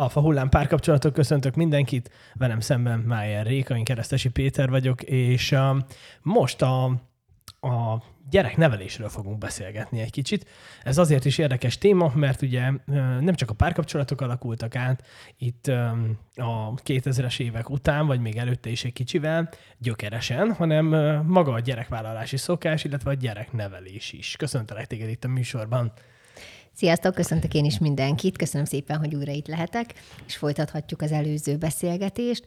Alfa Hullám párkapcsolatok, köszöntök mindenkit, velem szemben Májer Réka, én Keresztesi Péter vagyok, és most a, a gyereknevelésről fogunk beszélgetni egy kicsit. Ez azért is érdekes téma, mert ugye nem csak a párkapcsolatok alakultak át itt a 2000-es évek után, vagy még előtte is egy kicsivel, gyökeresen, hanem maga a gyerekvállalási szokás, illetve a gyereknevelés is. Köszöntelek téged itt a műsorban. Sziasztok, köszöntök én is mindenkit, köszönöm szépen, hogy újra itt lehetek, és folytathatjuk az előző beszélgetést.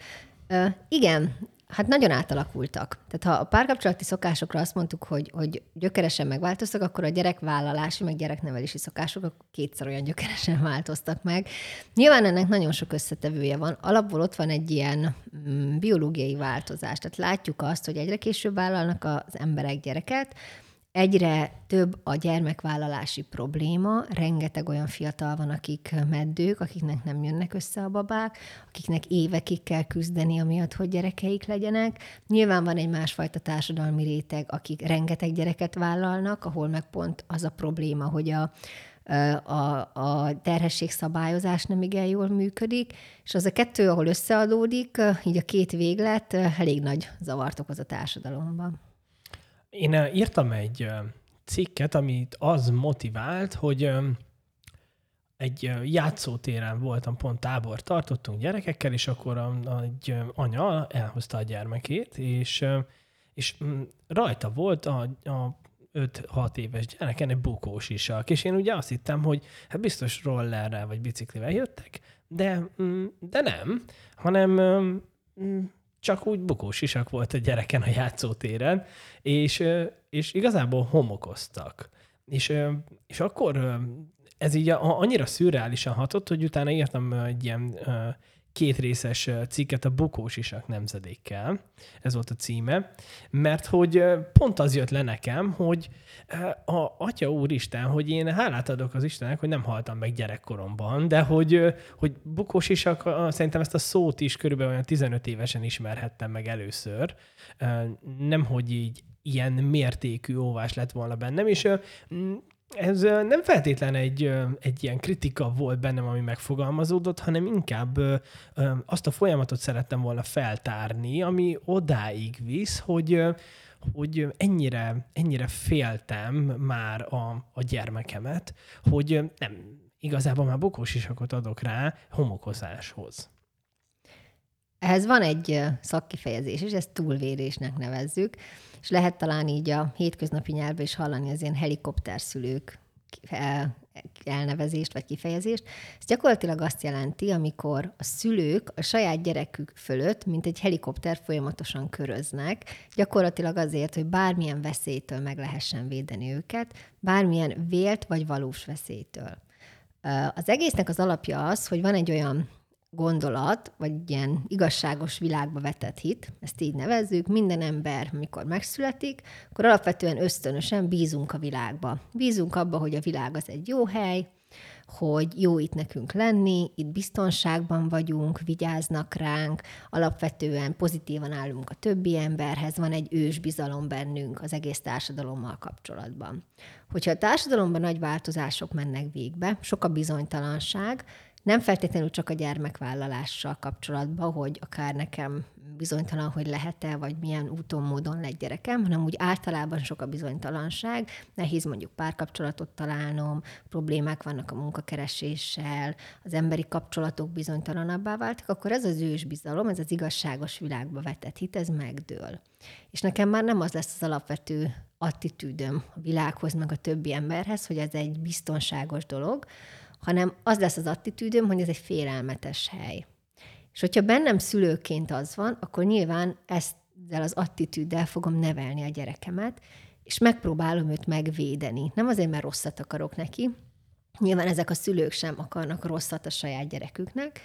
Uh, igen, hát nagyon átalakultak. Tehát ha a párkapcsolati szokásokra azt mondtuk, hogy, hogy gyökeresen megváltoztak, akkor a gyerekvállalási, meg gyereknevelési szokások kétszer olyan gyökeresen változtak meg. Nyilván ennek nagyon sok összetevője van. Alapból ott van egy ilyen mm, biológiai változás. Tehát látjuk azt, hogy egyre később vállalnak az emberek gyereket, Egyre több a gyermekvállalási probléma, rengeteg olyan fiatal van, akik meddők, akiknek nem jönnek össze a babák, akiknek évekig kell küzdeni, amiatt, hogy gyerekeik legyenek. Nyilván van egy másfajta társadalmi réteg, akik rengeteg gyereket vállalnak, ahol meg pont az a probléma, hogy a, a, a terhességszabályozás nem igen jól működik, és az a kettő, ahol összeadódik, így a két véglet elég nagy zavart okoz a társadalomban. Én írtam egy cikket, amit az motivált, hogy egy játszótéren voltam, pont tábor tartottunk gyerekekkel, és akkor egy anya elhozta a gyermekét, és, és rajta volt a, a 5-6 éves gyereken egy bukós isak, és én ugye azt hittem, hogy hát biztos rollerrel vagy biciklivel jöttek, de, de nem, hanem csak úgy bukós isak volt a gyereken a játszótéren, és, és igazából homokoztak. És, és akkor ez így annyira szürreálisan hatott, hogy utána írtam egy ilyen kétrészes cikket a bukós isak nemzedékkel, ez volt a címe, mert hogy pont az jött le nekem, hogy a Atya Úristen, hogy én hálát adok az Istennek, hogy nem haltam meg gyerekkoromban, de hogy, hogy bukós isak, szerintem ezt a szót is körülbelül olyan 15 évesen ismerhettem meg először, nem hogy így ilyen mértékű óvás lett volna bennem, és ez nem feltétlen egy, egy ilyen kritika volt bennem, ami megfogalmazódott, hanem inkább azt a folyamatot szerettem volna feltárni, ami odáig visz, hogy, hogy ennyire, ennyire féltem már a, a gyermekemet, hogy nem, igazából már bokós isakot adok rá homokozáshoz. Ehhez van egy szakkifejezés, és ezt túlvérésnek nevezzük és lehet talán így a hétköznapi nyelvben is hallani az ilyen helikopterszülők elnevezést vagy kifejezést. Ez gyakorlatilag azt jelenti, amikor a szülők a saját gyerekük fölött, mint egy helikopter folyamatosan köröznek, gyakorlatilag azért, hogy bármilyen veszélytől meg lehessen védeni őket, bármilyen vélt vagy valós veszélytől. Az egésznek az alapja az, hogy van egy olyan gondolat, vagy ilyen igazságos világba vetett hit, ezt így nevezzük, minden ember, mikor megszületik, akkor alapvetően ösztönösen bízunk a világba. Bízunk abba, hogy a világ az egy jó hely, hogy jó itt nekünk lenni, itt biztonságban vagyunk, vigyáznak ránk, alapvetően pozitívan állunk a többi emberhez, van egy ős bizalom bennünk az egész társadalommal kapcsolatban. Hogyha a társadalomban nagy változások mennek végbe, sok a bizonytalanság, nem feltétlenül csak a gyermekvállalással kapcsolatban, hogy akár nekem bizonytalan, hogy lehet-e, vagy milyen úton, módon lett gyerekem, hanem úgy általában sok a bizonytalanság, nehéz mondjuk párkapcsolatot találnom, problémák vannak a munkakereséssel, az emberi kapcsolatok bizonytalanabbá váltak, akkor ez az ős bizalom, ez az igazságos világba vetett hit, ez megdől. És nekem már nem az lesz az alapvető attitűdöm a világhoz, meg a többi emberhez, hogy ez egy biztonságos dolog, hanem az lesz az attitűdöm, hogy ez egy félelmetes hely. És hogyha bennem szülőként az van, akkor nyilván ezzel az attitűddel fogom nevelni a gyerekemet, és megpróbálom őt megvédeni. Nem azért, mert rosszat akarok neki, nyilván ezek a szülők sem akarnak rosszat a saját gyereküknek,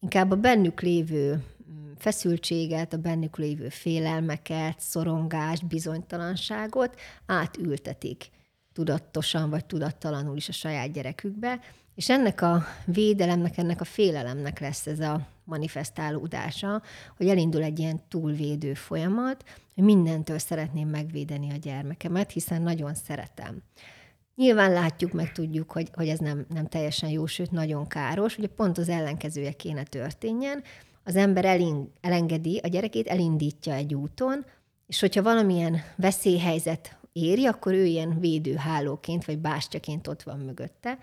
inkább a bennük lévő mm, feszültséget, a bennük lévő félelmeket, szorongást, bizonytalanságot átültetik tudatosan vagy tudattalanul is a saját gyerekükbe, és ennek a védelemnek, ennek a félelemnek lesz ez a manifestálódása, hogy elindul egy ilyen túlvédő folyamat, hogy mindentől szeretném megvédeni a gyermekemet, hiszen nagyon szeretem. Nyilván látjuk, meg tudjuk, hogy, hogy ez nem, nem teljesen jó, sőt nagyon káros, ugye pont az ellenkezője kéne történjen. Az ember elin, elengedi, a gyerekét elindítja egy úton, és hogyha valamilyen veszélyhelyzet éri, akkor ő ilyen védőhálóként vagy bástyaként ott van mögötte.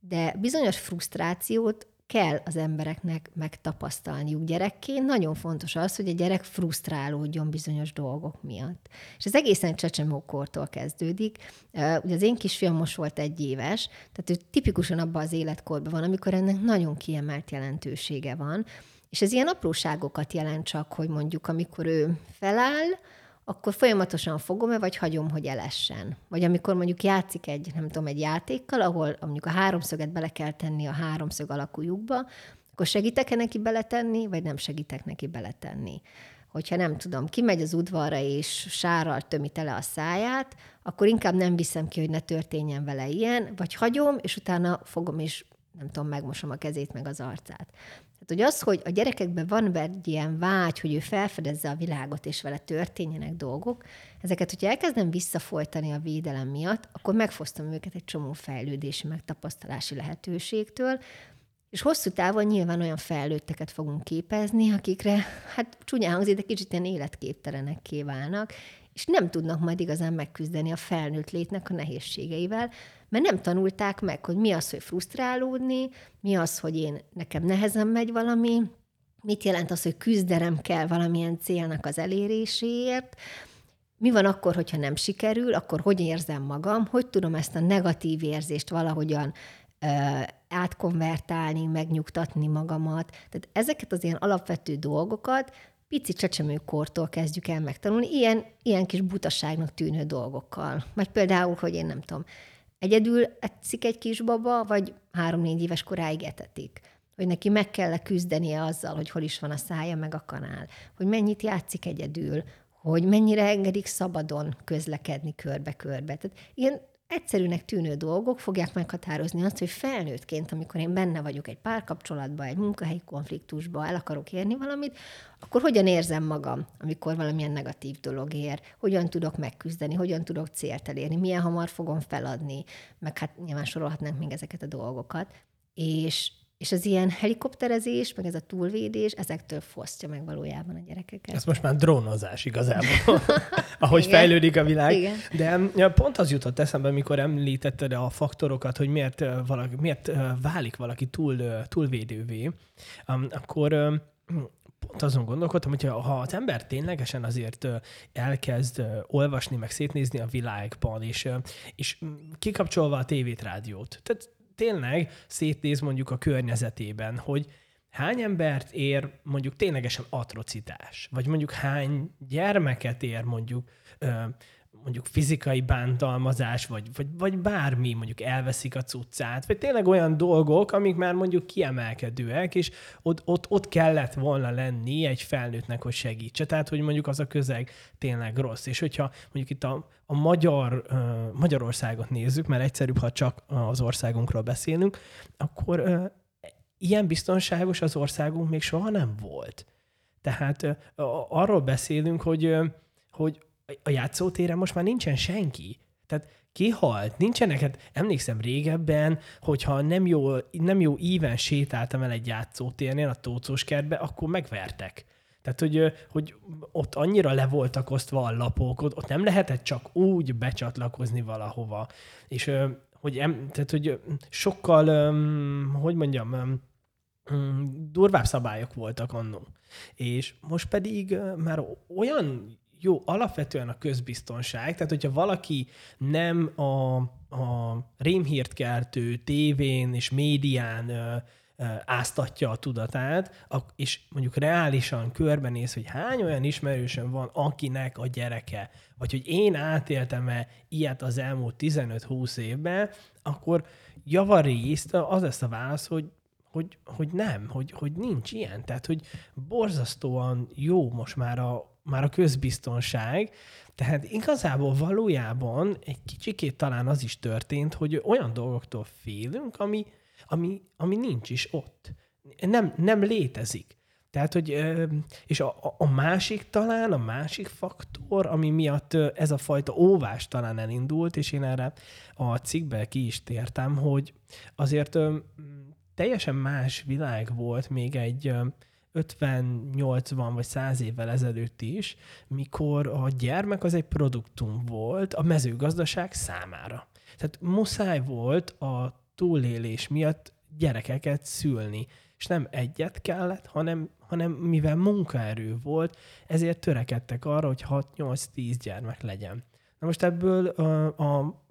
De bizonyos frusztrációt kell az embereknek megtapasztalniuk gyerekként. Nagyon fontos az, hogy a gyerek frusztrálódjon bizonyos dolgok miatt. És ez egészen csecsemókortól kezdődik. Ugye az én kisfiam most volt egy éves, tehát ő tipikusan abban az életkorban van, amikor ennek nagyon kiemelt jelentősége van. És ez ilyen apróságokat jelent csak, hogy mondjuk amikor ő feláll, akkor folyamatosan fogom-e, vagy hagyom, hogy elessen. Vagy amikor mondjuk játszik egy, nem tudom, egy játékkal, ahol mondjuk a háromszöget bele kell tenni a háromszög alakú lyukba, akkor segítek-e neki beletenni, vagy nem segítek neki beletenni. Hogyha nem tudom, kimegy az udvarra és sárral tömi tele a száját, akkor inkább nem viszem ki, hogy ne történjen vele ilyen, vagy hagyom, és utána fogom és nem tudom, megmosom a kezét, meg az arcát. Hogy az, hogy a gyerekekben van egy ilyen vágy, hogy ő felfedezze a világot, és vele történjenek dolgok, ezeket, hogyha elkezdem visszafolytani a védelem miatt, akkor megfosztom őket egy csomó fejlődési, megtapasztalási lehetőségtől, és hosszú távon nyilván olyan felnőtteket fogunk képezni, akikre, hát csúnyán hangzik, de kicsit ilyen életképtelenek válnak, és nem tudnak majd igazán megküzdeni a felnőtt létnek a nehézségeivel, mert nem tanulták meg, hogy mi az, hogy frusztrálódni, mi az, hogy én nekem nehezen megy valami, mit jelent az, hogy küzderem kell valamilyen célnak az eléréséért, mi van akkor, hogyha nem sikerül, akkor hogy érzem magam, hogy tudom ezt a negatív érzést valahogyan ö, átkonvertálni, megnyugtatni magamat. Tehát ezeket az ilyen alapvető dolgokat pici csecsemőkortól kezdjük el megtanulni, ilyen, ilyen kis butaságnak tűnő dolgokkal. Vagy például, hogy én nem tudom, egyedül etszik egy kisbaba, vagy három-négy éves koráig etetik. Hogy neki meg kell küzdenie azzal, hogy hol is van a szája, meg a kanál. Hogy mennyit játszik egyedül, hogy mennyire engedik szabadon közlekedni körbe-körbe. Tehát ilyen egyszerűnek tűnő dolgok fogják meghatározni azt, hogy felnőttként, amikor én benne vagyok egy párkapcsolatban, egy munkahelyi konfliktusban, el akarok érni valamit, akkor hogyan érzem magam, amikor valamilyen negatív dolog ér, hogyan tudok megküzdeni, hogyan tudok célt elérni, milyen hamar fogom feladni, meg hát nyilván sorolhatnánk még ezeket a dolgokat. És és az ilyen helikopterezés, meg ez a túlvédés, ezektől fosztja meg valójában a gyerekeket. Ez most már drónozás igazából, ahogy Igen. fejlődik a világ. Igen. De pont az jutott eszembe, amikor említetted a faktorokat, hogy miért, valaki, miért válik valaki túl, túlvédővé, akkor pont azon gondolkodtam, hogy ha az ember ténylegesen azért elkezd olvasni, meg szétnézni a világban, és, és kikapcsolva a tévét, rádiót, tehát tényleg szétnéz mondjuk a környezetében, hogy hány embert ér mondjuk ténylegesen atrocitás, vagy mondjuk hány gyermeket ér mondjuk mondjuk fizikai bántalmazás, vagy, vagy, vagy bármi, mondjuk elveszik a cuccát, vagy tényleg olyan dolgok, amik már mondjuk kiemelkedőek, és ott, ott, ott kellett volna lenni egy felnőttnek, hogy segítse. Tehát, hogy mondjuk az a közeg tényleg rossz. És hogyha mondjuk itt a, a magyar, uh, Magyarországot nézzük, mert egyszerűbb, ha csak az országunkról beszélünk, akkor uh, ilyen biztonságos az országunk még soha nem volt. Tehát uh, arról beszélünk, hogy, hogy a játszótéren most már nincsen senki. Tehát kihalt, nincsenek, hát emlékszem régebben, hogyha nem jó, nem jó íven sétáltam el egy játszótérnél a Tócós kertbe, akkor megvertek. Tehát, hogy, hogy ott annyira le voltak osztva a lapok, ott, nem lehetett csak úgy becsatlakozni valahova. És hogy, tehát, hogy sokkal, hogy mondjam, durvább szabályok voltak annó. És most pedig már olyan jó, alapvetően a közbiztonság, tehát hogyha valaki nem a, a rémhírt keltő tévén és médián ö, ö, áztatja a tudatát, és mondjuk reálisan körbenéz, hogy hány olyan ismerősöm van, akinek a gyereke, vagy hogy én átéltem-e ilyet az elmúlt 15-20 évben, akkor javarészt az lesz a válasz, hogy hogy, hogy nem, hogy, hogy nincs ilyen. Tehát, hogy borzasztóan jó most már a, már a közbiztonság, tehát igazából valójában egy kicsikét talán az is történt, hogy olyan dolgoktól félünk, ami, ami, ami nincs is ott. Nem, nem létezik. Tehát, hogy, és a, a másik talán, a másik faktor, ami miatt ez a fajta óvás talán elindult, és én erre a cikkbe ki is tértem, hogy azért teljesen más világ volt még egy 50-80 vagy 100 évvel ezelőtt is, mikor a gyermek az egy produktum volt a mezőgazdaság számára. Tehát muszáj volt a túlélés miatt gyerekeket szülni. És nem egyet kellett, hanem, hanem mivel munkaerő volt, ezért törekedtek arra, hogy 6-8-10 gyermek legyen. Na most ebből a, a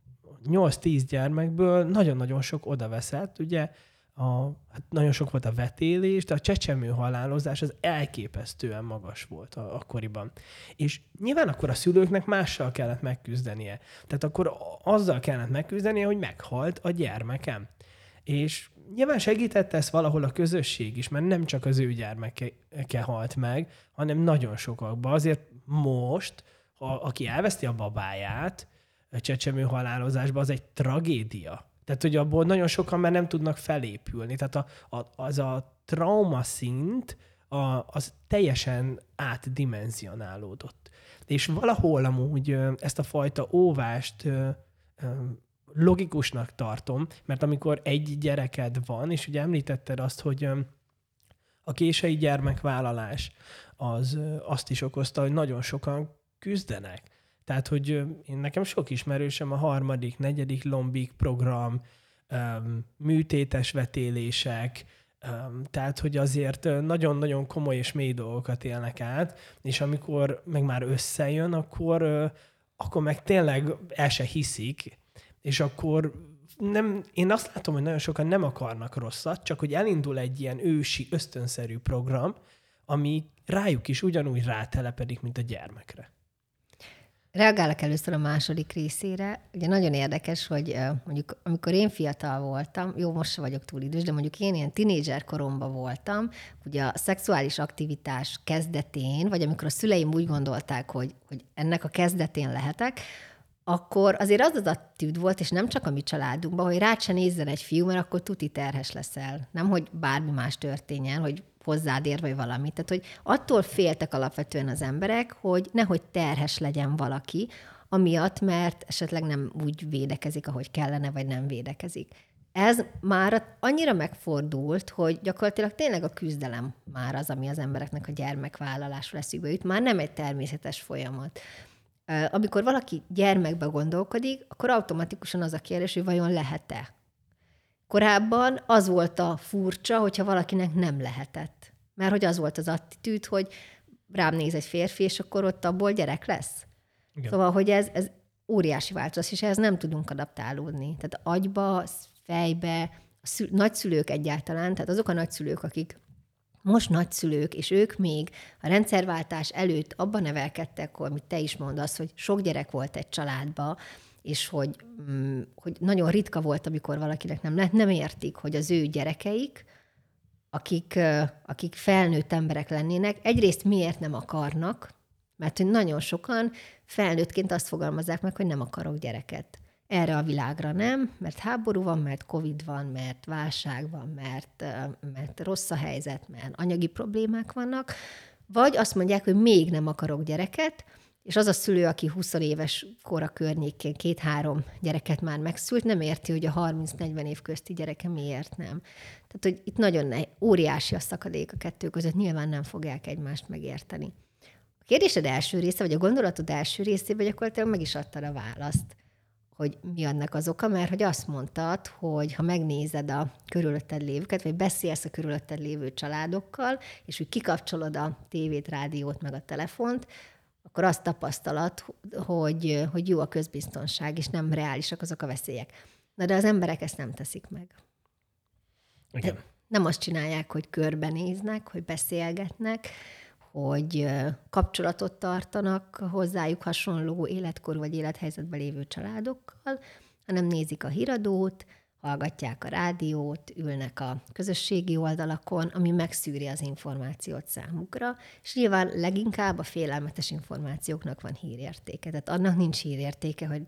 8-10 gyermekből nagyon-nagyon sok odaveszett, ugye a, hát nagyon sok volt a vetélés, de a csecsemő halálozás az elképesztően magas volt a, akkoriban. És nyilván akkor a szülőknek mással kellett megküzdenie. Tehát akkor azzal kellett megküzdenie, hogy meghalt a gyermekem. És nyilván segített ez valahol a közösség is, mert nem csak az ő gyermeke halt meg, hanem nagyon sokakban. Azért most, ha, aki elveszti a babáját a csecsemő halálozásba, az egy tragédia. Tehát, hogy abból nagyon sokan már nem tudnak felépülni. Tehát a, a, az a trauma szint, a, az teljesen átdimenzionálódott. És valahol amúgy ezt a fajta óvást logikusnak tartom, mert amikor egy gyereked van, és ugye említetted azt, hogy a késői gyermekvállalás az azt is okozta, hogy nagyon sokan küzdenek. Tehát, hogy én nekem sok ismerősem a harmadik, negyedik lombik program, műtétes vetélések, tehát, hogy azért nagyon-nagyon komoly és mély dolgokat élnek át, és amikor meg már összejön, akkor, akkor meg tényleg el se hiszik, és akkor nem, én azt látom, hogy nagyon sokan nem akarnak rosszat, csak hogy elindul egy ilyen ősi, ösztönszerű program, ami rájuk is ugyanúgy rátelepedik, mint a gyermekre. Reagálok először a második részére. Ugye nagyon érdekes, hogy mondjuk amikor én fiatal voltam, jó, most se vagyok túl idős, de mondjuk én ilyen tinédzser koromban voltam, ugye a szexuális aktivitás kezdetén, vagy amikor a szüleim úgy gondolták, hogy, hogy ennek a kezdetén lehetek, akkor azért az az attitűd volt, és nem csak a mi családunkban, hogy rád se nézzen egy fiú, mert akkor tuti terhes leszel. Nem, hogy bármi más történjen, hogy hozzád ér, vagy valami. Tehát, hogy attól féltek alapvetően az emberek, hogy nehogy terhes legyen valaki, amiatt, mert esetleg nem úgy védekezik, ahogy kellene, vagy nem védekezik. Ez már annyira megfordult, hogy gyakorlatilag tényleg a küzdelem már az, ami az embereknek a gyermekvállalásra eszükbe jut, már nem egy természetes folyamat amikor valaki gyermekbe gondolkodik, akkor automatikusan az a kérdés, hogy vajon lehet-e. Korábban az volt a furcsa, hogyha valakinek nem lehetett. Mert hogy az volt az attitűd, hogy rám néz egy férfi, és akkor ott abból gyerek lesz. Igen. Szóval, hogy ez, ez óriási változás, és ehhez nem tudunk adaptálódni. Tehát agyba, fejbe, a szül- nagyszülők egyáltalán, tehát azok a nagyszülők, akik most nagyszülők, és ők még a rendszerváltás előtt abban nevelkedtek, amit te is mondasz, hogy sok gyerek volt egy családba, és hogy, mm, hogy nagyon ritka volt, amikor valakinek nem lett, nem értik, hogy az ő gyerekeik, akik, akik felnőtt emberek lennének, egyrészt miért nem akarnak, mert hogy nagyon sokan felnőttként azt fogalmazzák meg, hogy nem akarok gyereket. Erre a világra nem, mert háború van, mert Covid van, mert válság van, mert, mert rossz a helyzet, mert anyagi problémák vannak, vagy azt mondják, hogy még nem akarok gyereket, és az a szülő, aki 20 éves kora környékén két-három gyereket már megszült, nem érti, hogy a 30-40 év közti gyereke miért nem. Tehát, hogy itt nagyon ne, óriási a szakadék a kettő között, nyilván nem fogják egymást megérteni. A kérdésed első része, vagy a gondolatod első részében gyakorlatilag meg is adtad a választ hogy mi annak az oka, mert hogy azt mondtad, hogy ha megnézed a körülötted lévőket, vagy beszélsz a körülötted lévő családokkal, és hogy kikapcsolod a tévét, rádiót, meg a telefont, akkor azt tapasztalat, hogy, hogy jó a közbiztonság, és nem reálisak azok a veszélyek. Na de az emberek ezt nem teszik meg. Igen. Nem azt csinálják, hogy körbenéznek, hogy beszélgetnek, hogy kapcsolatot tartanak hozzájuk hasonló életkor vagy élethelyzetben lévő családokkal, hanem nézik a híradót, hallgatják a rádiót, ülnek a közösségi oldalakon, ami megszűri az információt számukra, és nyilván leginkább a félelmetes információknak van hírértéke. Tehát annak nincs hírértéke, hogy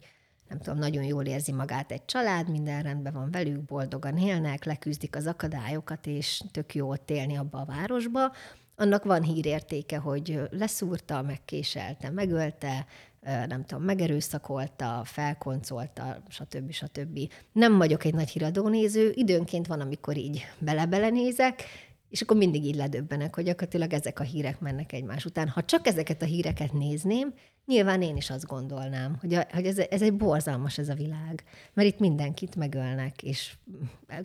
nem tudom, nagyon jól érzi magát egy család, minden rendben van velük, boldogan élnek, leküzdik az akadályokat, és tök jó ott élni abba a városba, annak van hírértéke, hogy leszúrta, megkéselte, megölte, nem tudom, megerőszakolta, felkoncolta, stb. stb. Nem vagyok egy nagy híradónéző, időnként van, amikor így bele-bele nézek, és akkor mindig így ledöbbenek, hogy gyakorlatilag ezek a hírek mennek egymás után. Ha csak ezeket a híreket nézném, nyilván én is azt gondolnám, hogy, a, hogy ez, ez egy borzalmas ez a világ. Mert itt mindenkit megölnek, és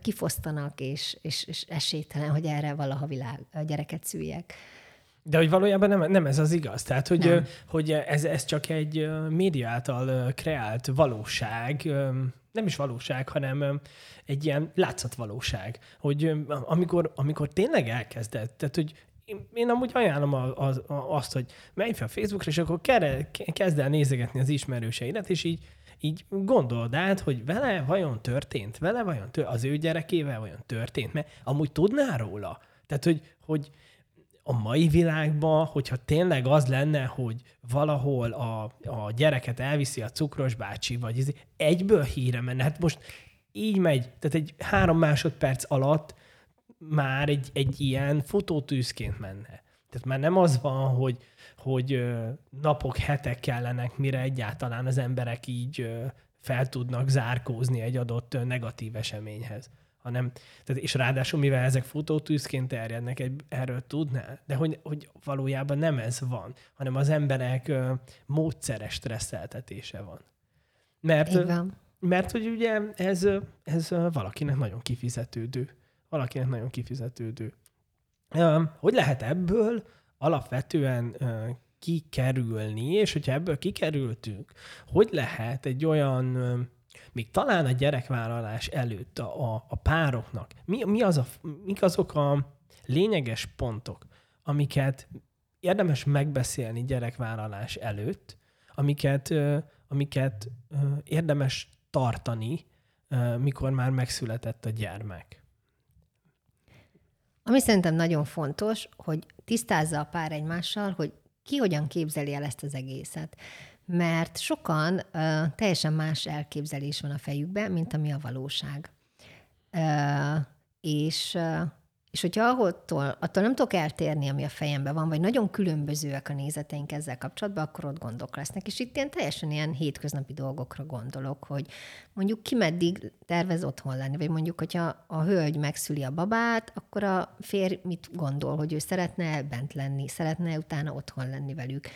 kifosztanak, és, és, és esélytelen, hogy erre valaha világ, gyereket szüljek. De hogy valójában nem, nem ez az igaz. Tehát, hogy, hogy ez, ez csak egy média által kreált valóság, nem is valóság, hanem egy ilyen látszatvalóság, hogy amikor, amikor tényleg elkezdett, tehát, hogy én, én amúgy ajánlom az, azt, hogy menj fel a Facebookra, és akkor kere, kezd el nézegetni az ismerőseidet, és így, így gondold át, hogy vele vajon történt, vele vajon történt, az ő gyerekével vajon történt, mert amúgy tudná róla. Tehát, hogy, hogy a mai világban, hogyha tényleg az lenne, hogy valahol a, a gyereket elviszi a cukros bácsi, vagy ez, egyből híre menne. Hát most így megy, tehát egy három másodperc alatt már egy, egy ilyen fotótűzként menne. Tehát már nem az van, hogy, hogy napok, hetek kellenek, mire egyáltalán az emberek így fel tudnak zárkózni egy adott negatív eseményhez hanem, tehát, és ráadásul, mivel ezek futótűzként terjednek, egy, erről tudná, de hogy, hogy valójában nem ez van, hanem az emberek ö, módszeres stresszeltetése van. Mert, van. mert hogy ugye ez, ez valakinek nagyon kifizetődő. Valakinek nagyon kifizetődő. Hogy lehet ebből alapvetően kikerülni, és hogyha ebből kikerültünk, hogy lehet egy olyan még talán a gyerekvállalás előtt a, a, a pároknak, mi, mi az a, mik azok a lényeges pontok, amiket érdemes megbeszélni gyerekvállalás előtt, amiket, amiket érdemes tartani, mikor már megszületett a gyermek. Ami szerintem nagyon fontos, hogy tisztázza a pár egymással, hogy ki hogyan képzeli el ezt az egészet mert sokan uh, teljesen más elképzelés van a fejükben, mint ami a valóság. Uh, és, uh, és hogyha attól, attól nem tudok eltérni, ami a fejemben van, vagy nagyon különbözőek a nézeteink ezzel kapcsolatban, akkor ott gondok lesznek. És itt ilyen teljesen ilyen hétköznapi dolgokra gondolok, hogy mondjuk ki meddig tervez otthon lenni, vagy mondjuk, hogyha a hölgy megszüli a babát, akkor a férj mit gondol, hogy ő szeretne bent lenni, szeretne utána otthon lenni velük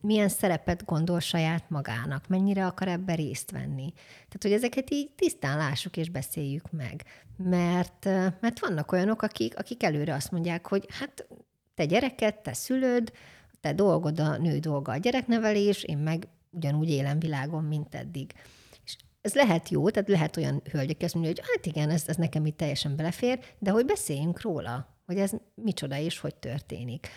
milyen szerepet gondol saját magának, mennyire akar ebben részt venni. Tehát, hogy ezeket így tisztán lássuk és beszéljük meg. Mert, mert vannak olyanok, akik, akik előre azt mondják, hogy hát te gyereket, te szülőd, te dolgod a nő dolga a gyereknevelés, én meg ugyanúgy élem világon, mint eddig. És ez lehet jó, tehát lehet olyan hölgyek, azt mondja, hogy hát igen, ez, ez nekem itt teljesen belefér, de hogy beszéljünk róla, hogy ez micsoda és hogy történik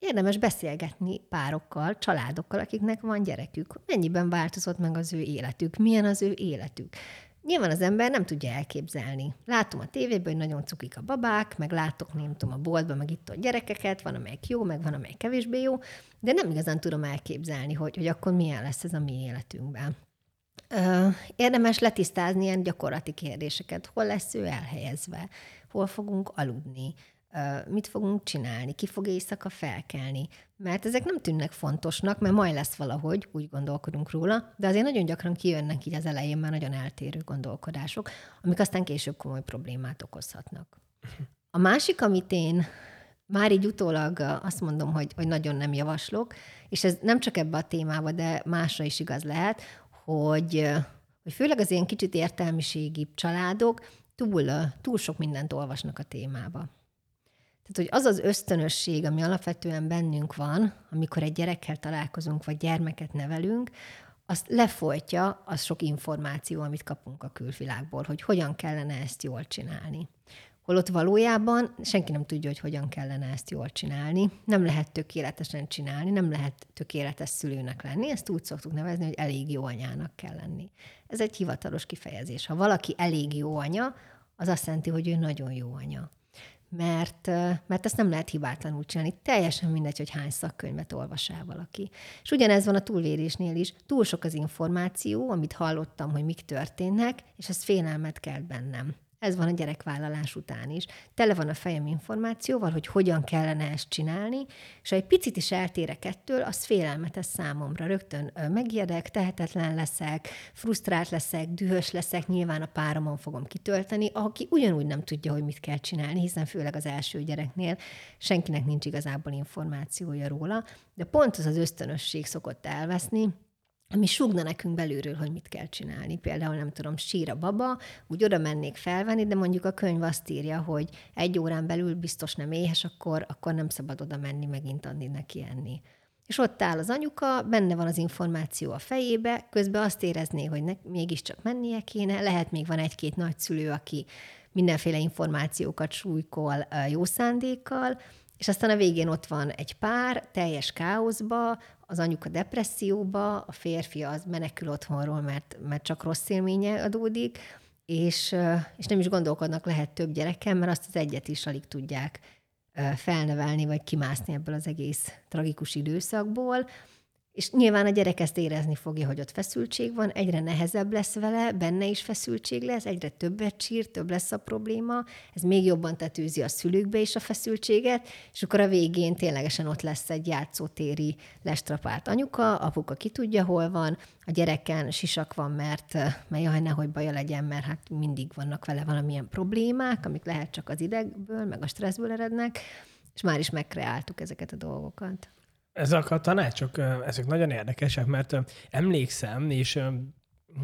érdemes beszélgetni párokkal, családokkal, akiknek van gyerekük. Mennyiben változott meg az ő életük, milyen az ő életük. Nyilván az ember nem tudja elképzelni. Látom a tévében, hogy nagyon cukik a babák, meg látok, nem tudom, a boltban, meg itt a gyerekeket, van amelyik jó, meg van amelyik kevésbé jó, de nem igazán tudom elképzelni, hogy, hogy akkor milyen lesz ez a mi életünkben. Érdemes letisztázni ilyen gyakorlati kérdéseket. Hol lesz ő elhelyezve? Hol fogunk aludni? Mit fogunk csinálni, ki fog éjszaka felkelni. Mert ezek nem tűnnek fontosnak, mert majd lesz valahogy, úgy gondolkodunk róla, de azért nagyon gyakran kijönnek így az elején már nagyon eltérő gondolkodások, amik aztán később komoly problémát okozhatnak. A másik, amit én már így utólag azt mondom, hogy, hogy nagyon nem javaslok, és ez nem csak ebbe a témába, de másra is igaz lehet, hogy, hogy főleg az ilyen kicsit értelmiségi családok túl, túl sok mindent olvasnak a témába. Tehát, hogy az az ösztönösség, ami alapvetően bennünk van, amikor egy gyerekkel találkozunk, vagy gyermeket nevelünk, azt lefolytja az sok információ, amit kapunk a külvilágból, hogy hogyan kellene ezt jól csinálni. Holott valójában senki nem tudja, hogy hogyan kellene ezt jól csinálni. Nem lehet tökéletesen csinálni, nem lehet tökéletes szülőnek lenni. Ezt úgy szoktuk nevezni, hogy elég jó anyának kell lenni. Ez egy hivatalos kifejezés. Ha valaki elég jó anya, az azt jelenti, hogy ő nagyon jó anya mert, mert ezt nem lehet hibátlanul csinálni. Teljesen mindegy, hogy hány szakkönyvet olvas el valaki. És ugyanez van a túlvérésnél is. Túl sok az információ, amit hallottam, hogy mik történnek, és ez félelmet kelt bennem. Ez van a gyerekvállalás után is. Tele van a fejem információval, hogy hogyan kellene ezt csinálni, és ha egy picit is eltérek ettől, az félelmetes számomra. Rögtön megijedek, tehetetlen leszek, frusztrált leszek, dühös leszek, nyilván a páromon fogom kitölteni, aki ugyanúgy nem tudja, hogy mit kell csinálni, hiszen főleg az első gyereknél senkinek nincs igazából információja róla, de pont az az ösztönösség szokott elveszni, ami sugna nekünk belülről, hogy mit kell csinálni. Például nem tudom, sír a baba, úgy oda mennék felvenni, de mondjuk a könyv azt írja, hogy egy órán belül biztos nem éhes, akkor, akkor nem szabad oda menni, megint adni neki enni. És ott áll az anyuka, benne van az információ a fejébe, közben azt érezné, hogy ne, mégiscsak mennie kéne, lehet még van egy-két nagyszülő, aki mindenféle információkat súlykol jó szándékkal, és aztán a végén ott van egy pár, teljes káoszba, az anyuka depresszióba, a férfi az menekül otthonról, mert, mert csak rossz élménye adódik, és, és nem is gondolkodnak, lehet több gyerekem, mert azt az egyet is alig tudják felnevelni, vagy kimászni ebből az egész tragikus időszakból. És nyilván a gyerek ezt érezni fogja, hogy ott feszültség van, egyre nehezebb lesz vele, benne is feszültség lesz, egyre többet sír, több lesz a probléma, ez még jobban tetőzi a szülőkbe is a feszültséget, és akkor a végén ténylegesen ott lesz egy játszótéri lestrapált anyuka, apuka ki tudja, hol van, a gyereken sisak van, mert, mert jaj, nehogy baja legyen, mert hát mindig vannak vele valamilyen problémák, amik lehet csak az idegből, meg a stresszből erednek, és már is megkreáltuk ezeket a dolgokat. Ezek a tanácsok, ezek nagyon érdekesek, mert emlékszem, és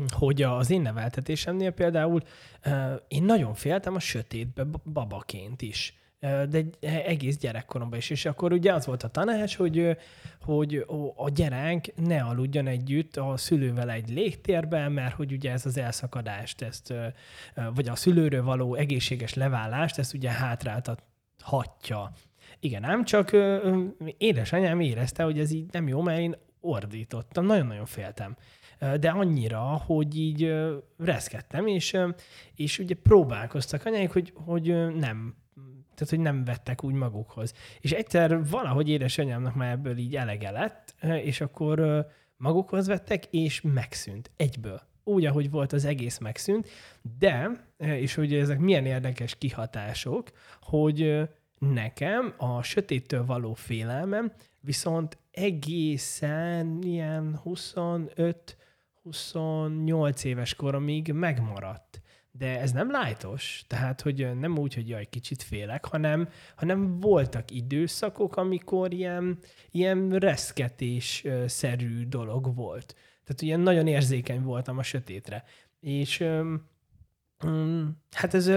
hogy az én neveltetésemnél például én nagyon féltem a sötétbe babaként is de egész gyerekkoromban is. És akkor ugye az volt a tanács, hogy, hogy a gyerek ne aludjon együtt a szülővel egy légtérben, mert hogy ugye ez az elszakadást, ezt, vagy a szülőről való egészséges leválást, ezt ugye hátráltathatja. Igen, ám csak ö, ö, édesanyám érezte, hogy ez így nem jó, mert én ordítottam, nagyon-nagyon féltem. De annyira, hogy így reszkedtem, és, és ugye próbálkoztak anyáik, hogy, hogy nem tehát, hogy nem vettek úgy magukhoz. És egyszer valahogy édesanyámnak már ebből így elege lett, és akkor magukhoz vettek, és megszűnt egyből. Úgy, ahogy volt, az egész megszűnt, de, és hogy ezek milyen érdekes kihatások, hogy Nekem a sötéttől való félelmem viszont egészen ilyen 25-28 éves koromig megmaradt. De ez nem lájtos, tehát hogy nem úgy, hogy jaj, kicsit félek, hanem, hanem voltak időszakok, amikor ilyen, ilyen reszketés-szerű dolog volt. Tehát ilyen nagyon érzékeny voltam a sötétre. És hát ez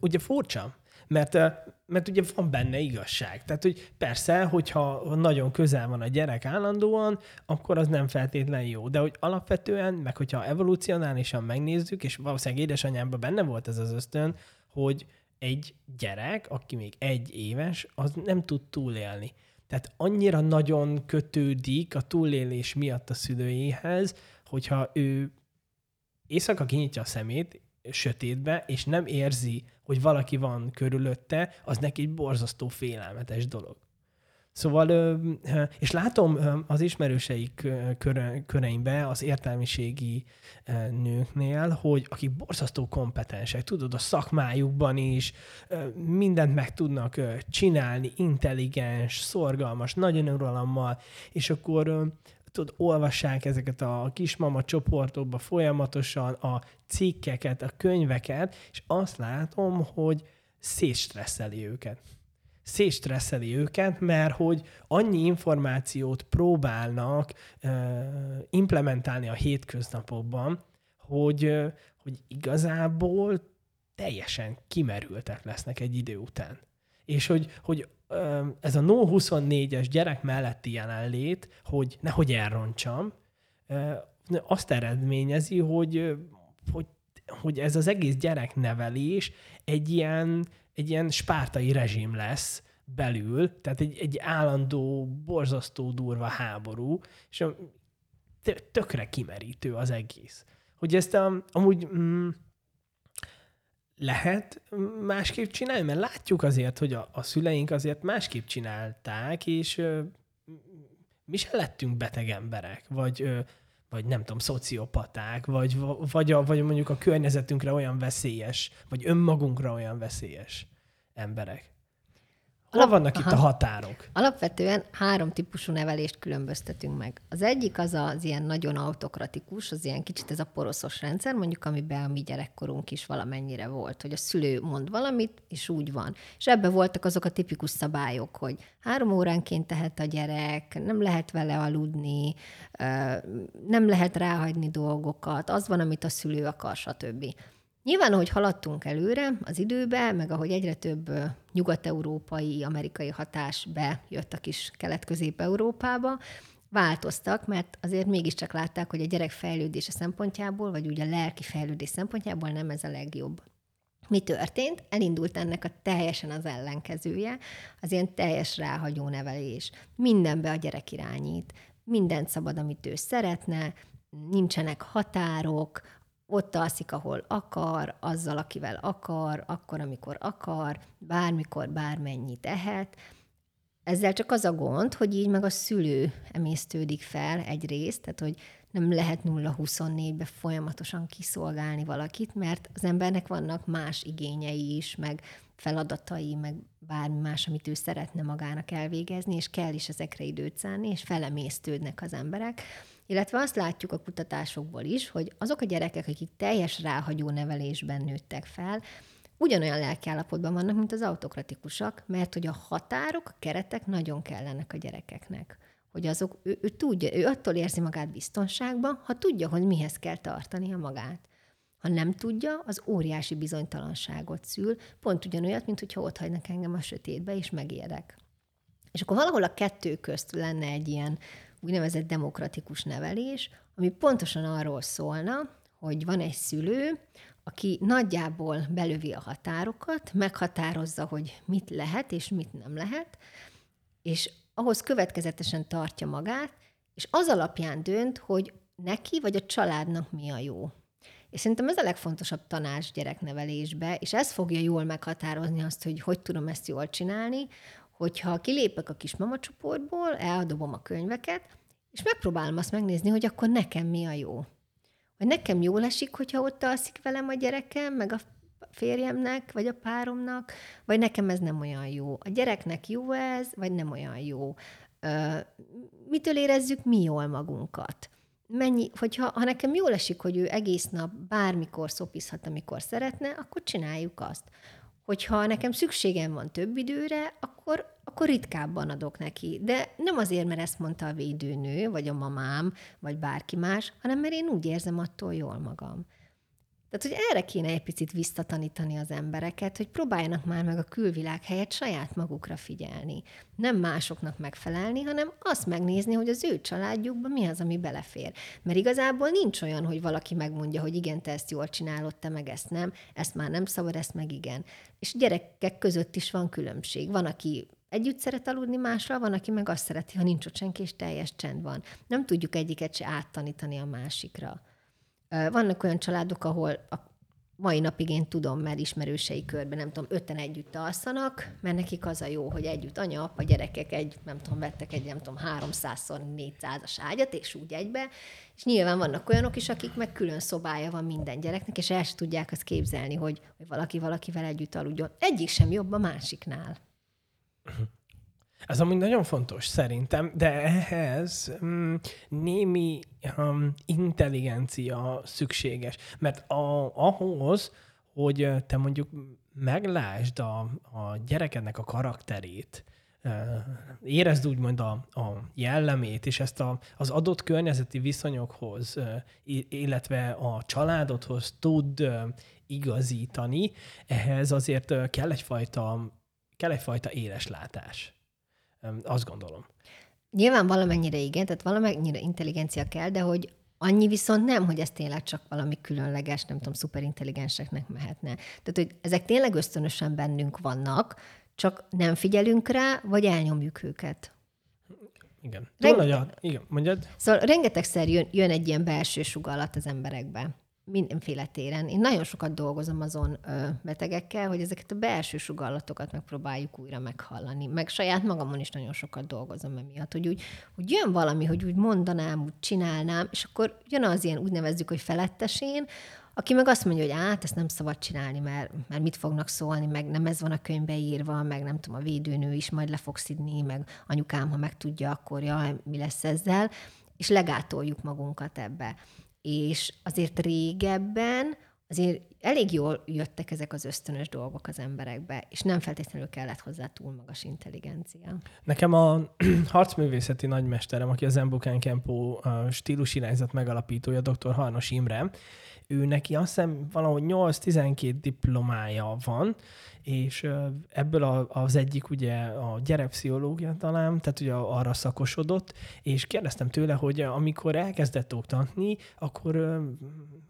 ugye furcsa, mert, mert ugye van benne igazság. Tehát, hogy persze, hogyha nagyon közel van a gyerek állandóan, akkor az nem feltétlen jó. De hogy alapvetően, meg hogyha evolúcionálisan megnézzük, és valószínűleg édesanyámban benne volt ez az ösztön, hogy egy gyerek, aki még egy éves, az nem tud túlélni. Tehát annyira nagyon kötődik a túlélés miatt a szülőjéhez, hogyha ő éjszaka kinyitja a szemét, sötétbe, és nem érzi, hogy valaki van körülötte, az neki egy borzasztó félelmetes dolog. Szóval, és látom az ismerőseik köreimbe, az értelmiségi nőknél, hogy akik borzasztó kompetensek, tudod, a szakmájukban is mindent meg tudnak csinálni, intelligens, szorgalmas, nagyon örömmal, és akkor tudod, olvassák ezeket a kismama csoportokba folyamatosan a cikkeket, a könyveket, és azt látom, hogy szétstresszeli őket. Szétstresszeli őket, mert hogy annyi információt próbálnak uh, implementálni a hétköznapokban, hogy, uh, hogy igazából teljesen kimerültek lesznek egy idő után. És hogy, hogy ez a No 24-es gyerek melletti jelenlét, hogy nehogy elrontsam, azt eredményezi, hogy, hogy, hogy ez az egész gyereknevelés egy ilyen, egy ilyen spártai rezsim lesz belül, tehát egy, egy állandó, borzasztó durva háború, és tökre kimerítő az egész. Hogy ezt a, amúgy mm, lehet másképp csinálni? Mert látjuk azért, hogy a, a szüleink azért másképp csinálták, és ö, mi sem lettünk beteg emberek, vagy, ö, vagy nem tudom, szociopaták, vagy, vagy, a, vagy mondjuk a környezetünkre olyan veszélyes, vagy önmagunkra olyan veszélyes emberek. Hol vannak aha. itt a határok? Alapvetően három típusú nevelést különböztetünk meg. Az egyik az az ilyen nagyon autokratikus, az ilyen kicsit ez a poroszos rendszer, mondjuk amiben a mi gyerekkorunk is valamennyire volt, hogy a szülő mond valamit, és úgy van. És ebben voltak azok a tipikus szabályok, hogy három óránként tehet a gyerek, nem lehet vele aludni, nem lehet ráhagyni dolgokat, az van, amit a szülő akar, stb. Nyilván, ahogy haladtunk előre az időbe, meg ahogy egyre több nyugat-európai, amerikai hatás bejött a kis kelet-közép-európába, változtak, mert azért mégiscsak látták, hogy a gyerek fejlődése szempontjából, vagy ugye a lelki fejlődés szempontjából nem ez a legjobb. Mi történt? Elindult ennek a teljesen az ellenkezője, az ilyen teljes ráhagyó nevelés. Mindenbe a gyerek irányít, mindent szabad, amit ő szeretne, nincsenek határok, ott alszik, ahol akar, azzal, akivel akar, akkor, amikor akar, bármikor, bármennyit ehet. Ezzel csak az a gond, hogy így meg a szülő emésztődik fel egyrészt, tehát hogy nem lehet 0-24-be folyamatosan kiszolgálni valakit, mert az embernek vannak más igényei is, meg feladatai, meg bármi más, amit ő szeretne magának elvégezni, és kell is ezekre időt szánni, és felemésztődnek az emberek. Illetve azt látjuk a kutatásokból is, hogy azok a gyerekek, akik teljes ráhagyó nevelésben nőttek fel, ugyanolyan lelkiállapotban vannak, mint az autokratikusak, mert hogy a határok, a keretek nagyon kellenek a gyerekeknek. Hogy azok, ő, ő tudja, ő attól érzi magát biztonságban, ha tudja, hogy mihez kell tartania magát. Ha nem tudja, az óriási bizonytalanságot szül, pont ugyanolyat, mint hogyha ott hagynak engem a sötétbe, és megérdek. És akkor valahol a kettő közt lenne egy ilyen úgynevezett demokratikus nevelés, ami pontosan arról szólna, hogy van egy szülő, aki nagyjából belövi a határokat, meghatározza, hogy mit lehet és mit nem lehet, és ahhoz következetesen tartja magát, és az alapján dönt, hogy neki vagy a családnak mi a jó. És szerintem ez a legfontosabb tanács gyereknevelésbe, és ez fogja jól meghatározni azt, hogy hogy tudom ezt jól csinálni, hogyha kilépek a kis csoportból, eldobom a könyveket, és megpróbálom azt megnézni, hogy akkor nekem mi a jó. Hogy nekem jól esik, hogyha ott alszik velem a gyerekem, meg a férjemnek, vagy a páromnak, vagy nekem ez nem olyan jó. A gyereknek jó ez, vagy nem olyan jó. Mitől érezzük mi jól magunkat? Mennyi, hogyha ha nekem jól esik, hogy ő egész nap bármikor szopizhat, amikor szeretne, akkor csináljuk azt hogyha nekem szükségem van több időre, akkor, akkor ritkábban adok neki. De nem azért, mert ezt mondta a védőnő, vagy a mamám, vagy bárki más, hanem mert én úgy érzem attól jól magam. Tehát, hogy erre kéne egy picit visszatanítani az embereket, hogy próbáljanak már meg a külvilág helyett saját magukra figyelni. Nem másoknak megfelelni, hanem azt megnézni, hogy az ő családjukban mi az, ami belefér. Mert igazából nincs olyan, hogy valaki megmondja, hogy igen, te ezt jól csinálod, te meg ezt nem, ezt már nem szabad, ezt meg igen. És gyerekek között is van különbség. Van, aki együtt szeret aludni másra, van, aki meg azt szereti, ha nincs ott senki, és teljes csend van. Nem tudjuk egyiket se áttanítani a másikra. Vannak olyan családok, ahol a mai napig én tudom, mert ismerősei körben, nem tudom, öten együtt alszanak, mert nekik az a jó, hogy együtt anya, apa, gyerekek egy, nem tudom, vettek egy, nem tudom, 300 400-as ágyat, és úgy egybe, és nyilván vannak olyanok is, akik meg külön szobája van minden gyereknek, és el sem tudják azt képzelni, hogy, hogy valaki valakivel együtt aludjon. Egyik sem jobb a másiknál. Ez amúgy nagyon fontos szerintem, de ehhez mm, némi um, intelligencia szükséges. Mert a, ahhoz, hogy te mondjuk meglásd a, a gyerekednek a karakterét, érezd úgymond a, a jellemét, és ezt a, az adott környezeti viszonyokhoz, illetve a családodhoz tud igazítani, ehhez azért kell egyfajta, kell egyfajta éleslátás. Azt gondolom. Nyilván valamennyire igen, tehát valamennyire intelligencia kell, de hogy annyi viszont nem, hogy ez tényleg csak valami különleges, nem tudom, szuperintelligenseknek mehetne. Tehát, hogy ezek tényleg ösztönösen bennünk vannak, csak nem figyelünk rá, vagy elnyomjuk őket. Igen. Túl Reng- nagy a... Igen, mondjad. Szóval rengetegszer jön, jön egy ilyen belső sugallat az emberekbe. Mindenféle téren. Én nagyon sokat dolgozom azon ö, betegekkel, hogy ezeket a belső sugallatokat megpróbáljuk újra meghallani. Meg saját magamon is nagyon sokat dolgozom emiatt, hogy úgy, hogy jön valami, hogy úgy mondanám, úgy csinálnám, és akkor jön az ilyen, úgy nevezzük, hogy felettesén, aki meg azt mondja, hogy át, ezt nem szabad csinálni, mert, mert mit fognak szólni, meg nem ez van a könyvbe írva, meg nem tudom, a védőnő is majd le fog szidni, meg anyukám, ha megtudja, akkor jaj, mi lesz ezzel, és legátoljuk magunkat ebbe. És azért régebben azért elég jól jöttek ezek az ösztönös dolgok az emberekbe, és nem feltétlenül kellett hozzá túl magas intelligencia. Nekem a harcművészeti nagymesterem, aki az Embukán Kempo stílusirányzat megalapítója, dr. Harnos Imre, ő neki azt hiszem valahogy 8-12 diplomája van, és ebből az egyik ugye a gyerekpszichológia talán, tehát ugye arra szakosodott, és kérdeztem tőle, hogy amikor elkezdett oktatni, akkor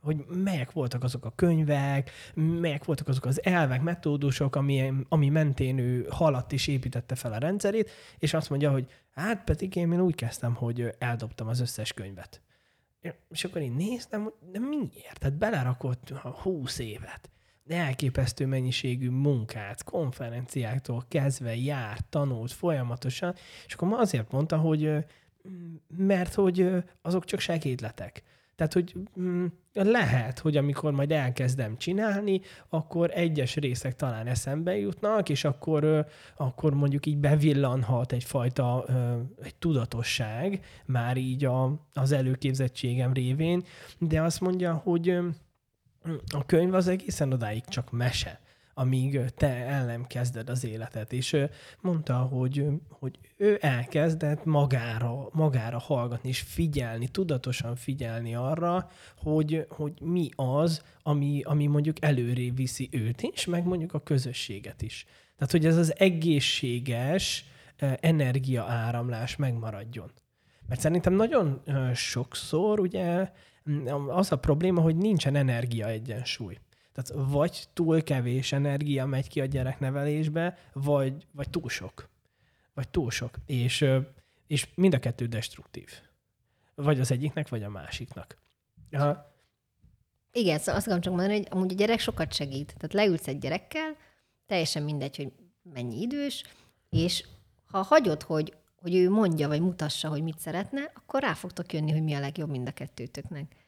hogy melyek voltak azok a könyvek, melyek voltak azok az elvek, metódusok, ami, ami mentén ő haladt és építette fel a rendszerét, és azt mondja, hogy hát pedig én úgy kezdtem, hogy eldobtam az összes könyvet. És akkor én néztem, de miért? Tehát belerakott 20 évet. Elképesztő mennyiségű munkát, konferenciáktól kezdve járt, tanult folyamatosan, és akkor ma azért mondta, hogy mert hogy azok csak segédletek. Tehát, hogy mm, lehet, hogy amikor majd elkezdem csinálni, akkor egyes részek talán eszembe jutnak, és akkor, akkor mondjuk így bevillanhat egyfajta egy tudatosság, már így a, az előképzettségem révén, de azt mondja, hogy a könyv az egészen odáig csak mese amíg te el nem kezded az életet. És mondta, hogy, hogy ő elkezdett magára, magára hallgatni, és figyelni, tudatosan figyelni arra, hogy, hogy mi az, ami, ami mondjuk előré viszi őt is, meg mondjuk a közösséget is. Tehát, hogy ez az egészséges energiaáramlás megmaradjon. Mert szerintem nagyon sokszor ugye az a probléma, hogy nincsen energia egyensúly. Tehát vagy túl kevés energia megy ki a gyereknevelésbe, vagy, vagy túl sok. Vagy túl sok. És, és mind a kettő destruktív. Vagy az egyiknek, vagy a másiknak. Ja. Igen, szóval azt akarom csak mondani, hogy amúgy a gyerek sokat segít. Tehát leülsz egy gyerekkel, teljesen mindegy, hogy mennyi idős, és ha hagyod, hogy, hogy ő mondja, vagy mutassa, hogy mit szeretne, akkor rá fogtok jönni, hogy mi a legjobb mind a kettőtöknek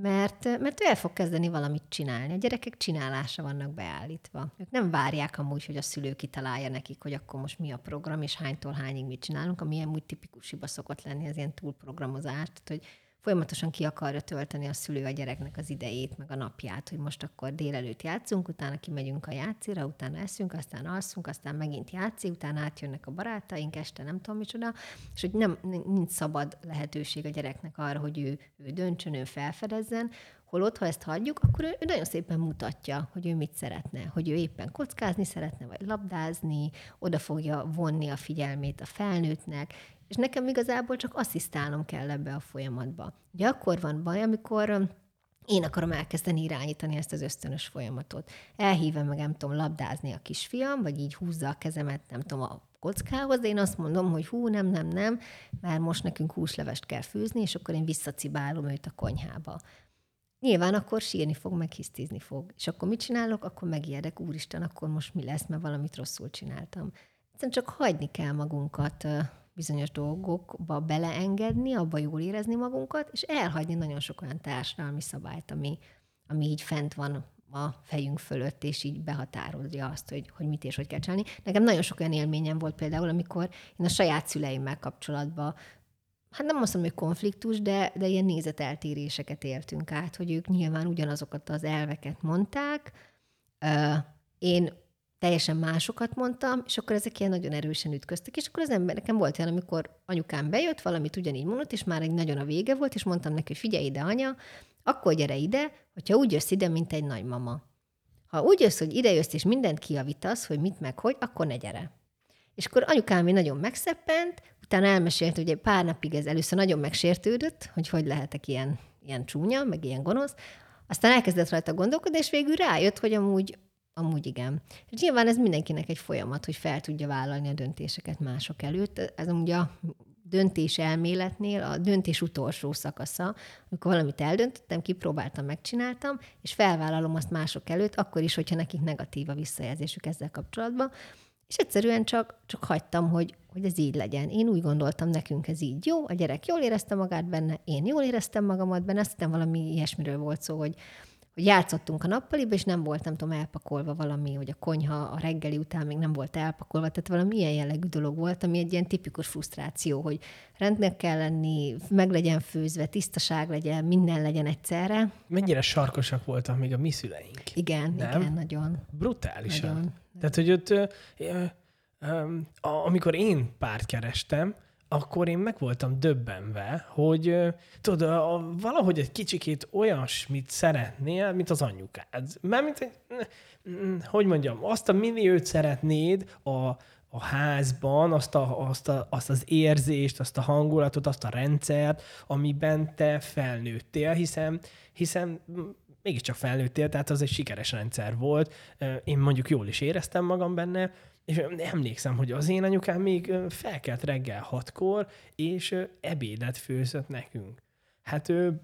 mert, mert ő el fog kezdeni valamit csinálni. A gyerekek csinálása vannak beállítva. Ők nem várják amúgy, hogy a szülő kitalálja nekik, hogy akkor most mi a program, és hánytól hányig mit csinálunk, ami ilyen úgy tipikus hiba szokott lenni, az ilyen túlprogramozás, tehát hogy folyamatosan ki akarja tölteni a szülő a gyereknek az idejét, meg a napját, hogy most akkor délelőtt játszunk, utána kimegyünk a játszira, utána eszünk, aztán alszunk, aztán megint játszi, utána átjönnek a barátaink, este nem tudom micsoda, és hogy nem, nincs szabad lehetőség a gyereknek arra, hogy ő, ő döntsön, ő felfedezzen, Holott, ha ezt hagyjuk, akkor ő nagyon szépen mutatja, hogy ő mit szeretne, hogy ő éppen kockázni szeretne, vagy labdázni, oda fogja vonni a figyelmét a felnőttnek, és nekem igazából csak asszisztálnom kell ebbe a folyamatba. Ugye akkor van baj, amikor én akarom elkezdeni irányítani ezt az ösztönös folyamatot. Elhívom meg, nem tudom, labdázni a kisfiam, vagy így húzza a kezemet, nem tudom, a kockához, de én azt mondom, hogy hú, nem, nem, nem, mert most nekünk húslevest kell főzni, és akkor én visszacibálom őt a konyhába. Nyilván akkor sírni fog, meg hisztizni fog. És akkor mit csinálok? Akkor megijedek, úristen, akkor most mi lesz, mert valamit rosszul csináltam. Egyszerűen csak hagyni kell magunkat bizonyos dolgokba beleengedni, abba jól érezni magunkat, és elhagyni nagyon sok olyan társadalmi szabályt, ami, ami így fent van a fejünk fölött, és így behatárolja azt, hogy, hogy mit és hogy kell csinálni. Nekem nagyon sok olyan élményem volt például, amikor én a saját szüleimmel kapcsolatban hát nem azt mondom, hogy konfliktus, de, de ilyen nézeteltéréseket éltünk át, hogy ők nyilván ugyanazokat az elveket mondták, én teljesen másokat mondtam, és akkor ezek ilyen nagyon erősen ütköztek, és akkor az ember, nekem volt olyan, amikor anyukám bejött, valamit ugyanígy mondott, és már egy nagyon a vége volt, és mondtam neki, hogy figyelj ide, anya, akkor gyere ide, hogyha úgy jössz ide, mint egy nagymama. Ha úgy jössz, hogy ide jössz, és mindent kiavítasz, hogy mit meg hogy, akkor ne gyere. És akkor anyukám nagyon megszeppent, utána elmesélt, hogy egy pár napig ez először nagyon megsértődött, hogy hogy lehetek ilyen, ilyen csúnya, meg ilyen gonosz, aztán elkezdett rajta gondolkodni, és végül rájött, hogy amúgy Amúgy igen. És nyilván ez mindenkinek egy folyamat, hogy fel tudja vállalni a döntéseket mások előtt. Ez ugye a döntés elméletnél a döntés utolsó szakasza, amikor valamit eldöntöttem, kipróbáltam, megcsináltam, és felvállalom azt mások előtt, akkor is, hogyha nekik negatív a visszajelzésük ezzel kapcsolatban. És egyszerűen csak, csak hagytam, hogy, hogy ez így legyen. Én úgy gondoltam, nekünk ez így jó, a gyerek jól érezte magát benne, én jól éreztem magamat benne, azt hiszem valami ilyesmiről volt szó, hogy, hogy játszottunk a nappaliba, és nem volt, nem tudom, elpakolva valami, hogy a konyha a reggeli után még nem volt elpakolva, tehát valami ilyen jellegű dolog volt, ami egy ilyen tipikus frusztráció, hogy rendnek kell lenni, meg legyen főzve, tisztaság legyen, minden legyen egyszerre. Mennyire sarkosak voltak még a mi szüleink. Igen, nem? igen, nagyon. Brutálisan. Nagyon. Tehát, hogy ott, ö, ö, ö, amikor én párt kerestem, akkor én meg voltam döbbenve, hogy tudod, valahogy egy kicsikét olyasmit szeretnél, mint az anyukád. Mert mint, hogy mondjam, azt a milliót szeretnéd a, a házban, azt, a, azt, a, azt az érzést, azt a hangulatot, azt a rendszert, amiben te felnőttél, hiszen, hiszen mégiscsak felnőttél, tehát az egy sikeres rendszer volt. Én mondjuk jól is éreztem magam benne, és emlékszem, hogy az én anyukám még felkelt reggel hatkor, és ebédet főzött nekünk. Hát ő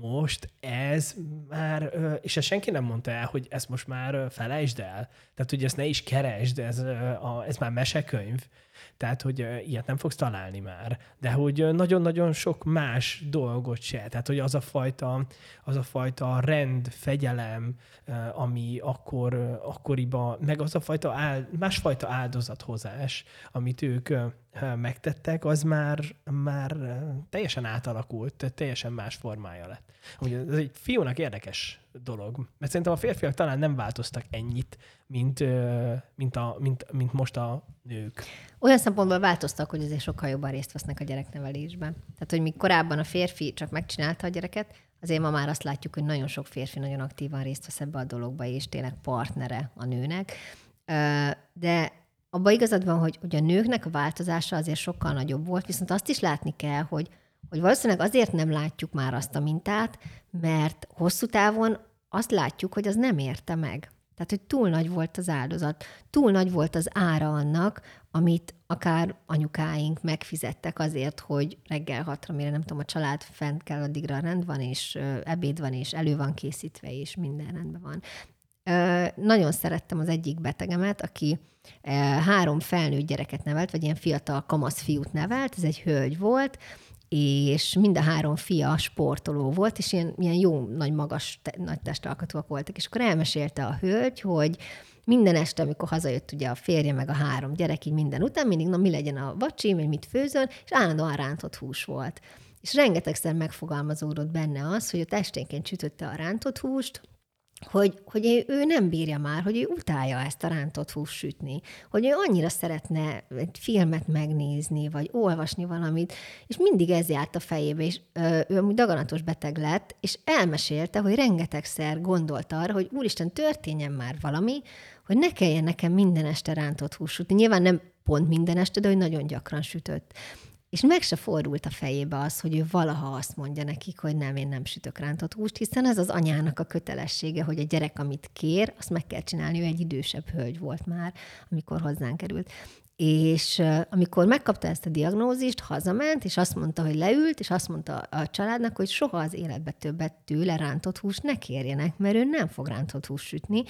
most ez már, és ezt senki nem mondta el, hogy ezt most már felejtsd el. Tehát, hogy ezt ne is keresd, ez, ez már mesekönyv. Tehát, hogy ilyet nem fogsz találni már. De hogy nagyon-nagyon sok más dolgot se. Tehát, hogy az a fajta, az a fajta rend, fegyelem, ami akkor, akkoriban, meg az a fajta áld, másfajta áldozathozás, amit ők megtettek, az már, már teljesen átalakult, teljesen más formája lett. Ugye ez egy fiúnak érdekes dolog, mert szerintem a férfiak talán nem változtak ennyit, mint, mint, a, mint, mint most a nők. Olyan szempontból változtak, hogy azért sokkal jobban részt vesznek a gyereknevelésben. Tehát, hogy mi korábban a férfi csak megcsinálta a gyereket, azért ma már azt látjuk, hogy nagyon sok férfi nagyon aktívan részt vesz ebbe a dologba, és tényleg partnere a nőnek. De abban igazad van, hogy, hogy a nőknek a változása azért sokkal nagyobb volt, viszont azt is látni kell, hogy, hogy valószínűleg azért nem látjuk már azt a mintát, mert hosszú távon azt látjuk, hogy az nem érte meg. Tehát, hogy túl nagy volt az áldozat, túl nagy volt az ára annak, amit akár anyukáink megfizettek azért, hogy reggel hatra, mire nem tudom, a család fent kell, addigra rend van, és ebéd van, és elő van készítve, és minden rendben van. Nagyon szerettem az egyik betegemet, aki három felnőtt gyereket nevelt, vagy ilyen fiatal kamasz fiút nevelt, ez egy hölgy volt, és mind a három fia sportoló volt, és ilyen, ilyen jó, nagy, magas, te, nagy testalkatúak voltak. És akkor elmesélte a hölgy, hogy minden este, amikor hazajött ugye a férje meg a három gyerek, így minden után, mindig, na mi legyen a vacsi, vagy mit főzön, és állandóan rántott hús volt. És rengetegszer megfogalmazódott benne az, hogy a testénként sütötte a rántott húst, hogy, hogy ő nem bírja már, hogy ő utálja ezt a rántott hús sütni, hogy ő annyira szeretne egy filmet megnézni, vagy olvasni valamit, és mindig ez járt a fejébe, és ö, ő amúgy daganatos beteg lett, és elmesélte, hogy rengetegszer gondolt arra, hogy úristen, történjen már valami, hogy ne kelljen nekem minden este rántott hús sütni. Nyilván nem pont minden este, de hogy nagyon gyakran sütött. És meg se fordult a fejébe az, hogy ő valaha azt mondja nekik, hogy nem, én nem sütök rántott húst, hiszen ez az anyának a kötelessége, hogy a gyerek, amit kér, azt meg kell csinálni. Ő egy idősebb hölgy volt már, amikor hozzánk került. És amikor megkapta ezt a diagnózist, hazament, és azt mondta, hogy leült, és azt mondta a családnak, hogy soha az életbe többet tőle rántott húst ne kérjenek, mert ő nem fog rántott húst sütni.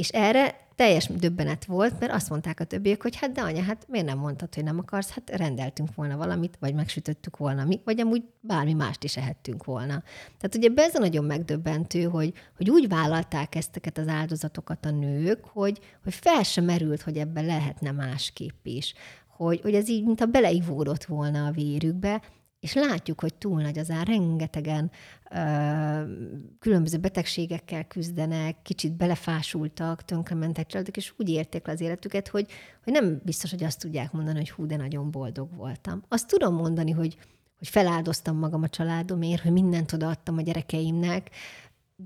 És erre teljes döbbenet volt, mert azt mondták a többiek, hogy hát de anya, hát miért nem mondtad, hogy nem akarsz? Hát rendeltünk volna valamit, vagy megsütöttük volna mi, vagy amúgy bármi mást is ehettünk volna. Tehát ugye ez a nagyon megdöbbentő, hogy, hogy úgy vállalták ezteket az áldozatokat a nők, hogy, hogy fel sem merült, hogy ebben lehetne másképp is. Hogy, hogy ez így, mint a beleivódott volna a vérükbe, és látjuk, hogy túl nagy az ár, rengetegen különböző betegségekkel küzdenek, kicsit belefásultak, tönkrementek családok, és úgy érték le az életüket, hogy, hogy nem biztos, hogy azt tudják mondani, hogy hú, de nagyon boldog voltam. Azt tudom mondani, hogy, hogy feláldoztam magam a családomért, hogy mindent odaadtam a gyerekeimnek,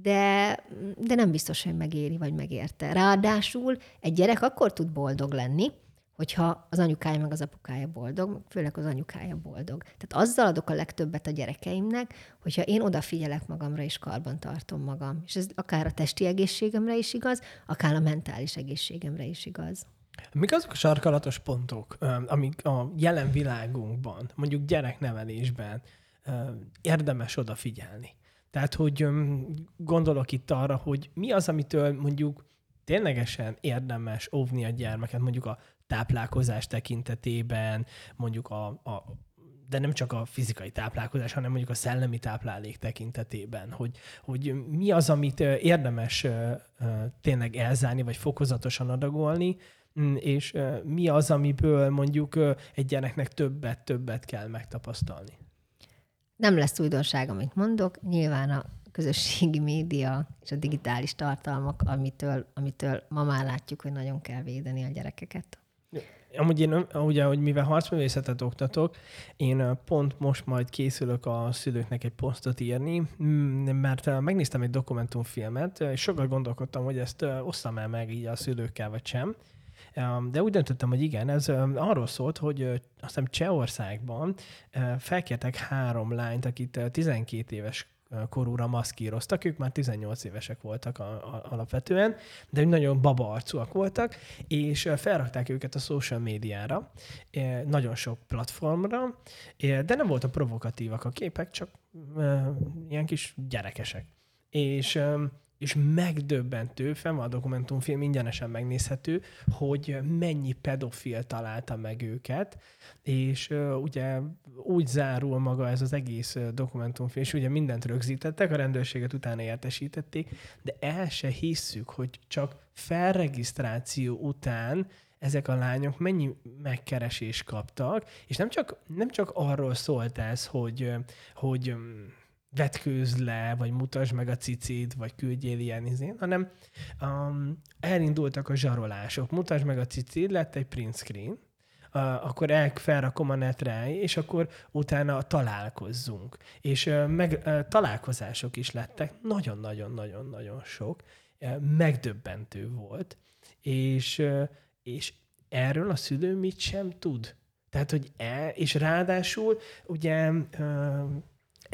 de, de nem biztos, hogy megéri, vagy megérte. Ráadásul egy gyerek akkor tud boldog lenni, hogyha az anyukája meg az apukája boldog, főleg az anyukája boldog. Tehát azzal adok a legtöbbet a gyerekeimnek, hogyha én odafigyelek magamra és karban tartom magam. És ez akár a testi egészségemre is igaz, akár a mentális egészségemre is igaz. Mik azok a sarkalatos pontok, amik a jelen világunkban, mondjuk gyereknevelésben érdemes odafigyelni? Tehát, hogy gondolok itt arra, hogy mi az, amitől mondjuk ténylegesen érdemes óvni a gyermeket, mondjuk a táplálkozás tekintetében, mondjuk a, a de nem csak a fizikai táplálkozás, hanem mondjuk a szellemi táplálék tekintetében, hogy, hogy mi az, amit érdemes tényleg elzárni, vagy fokozatosan adagolni, mm, és mi az, amiből mondjuk egy gyereknek többet-többet kell megtapasztalni. Nem lesz újdonság, amit mondok. Nyilván a közösségi média és a digitális tartalmak, amitől, amitől ma már látjuk, hogy nagyon kell védeni a gyerekeket. Amúgy én, ugye, hogy mivel harcművészetet oktatok, én pont most majd készülök a szülőknek egy posztot írni, mert megnéztem egy dokumentumfilmet, és sokat gondolkodtam, hogy ezt osszam el meg így a szülőkkel, vagy sem. De úgy döntöttem, hogy igen, ez arról szólt, hogy azt hiszem Csehországban felkértek három lányt, akit 12 éves korúra maszkíroztak, ők már 18 évesek voltak a, a, alapvetően, de nagyon baba arcúak voltak, és felrakták őket a social médiára, nagyon sok platformra, de nem voltak provokatívak a képek, csak ilyen kis gyerekesek. És és megdöbbentő, fenn van a dokumentumfilm, ingyenesen megnézhető, hogy mennyi pedofil találta meg őket, és uh, ugye úgy zárul maga ez az egész dokumentumfilm, és ugye mindent rögzítettek, a rendőrséget utána értesítették, de el se hisszük, hogy csak felregisztráció után ezek a lányok mennyi megkeresést kaptak, és nem csak, nem csak arról szólt ez, hogy, hogy vetkőz le, vagy mutasd meg a cicit, vagy küldjél ilyen izén, hanem um, elindultak a zsarolások. Mutasd meg a cicit, lett egy print screen, uh, akkor el, felrakom a netre, és akkor utána találkozzunk. És uh, meg, uh, találkozások is lettek, nagyon-nagyon-nagyon-nagyon sok, uh, megdöbbentő volt, és, uh, és erről a szülő mit sem tud. Tehát, hogy el, és ráadásul ugye uh,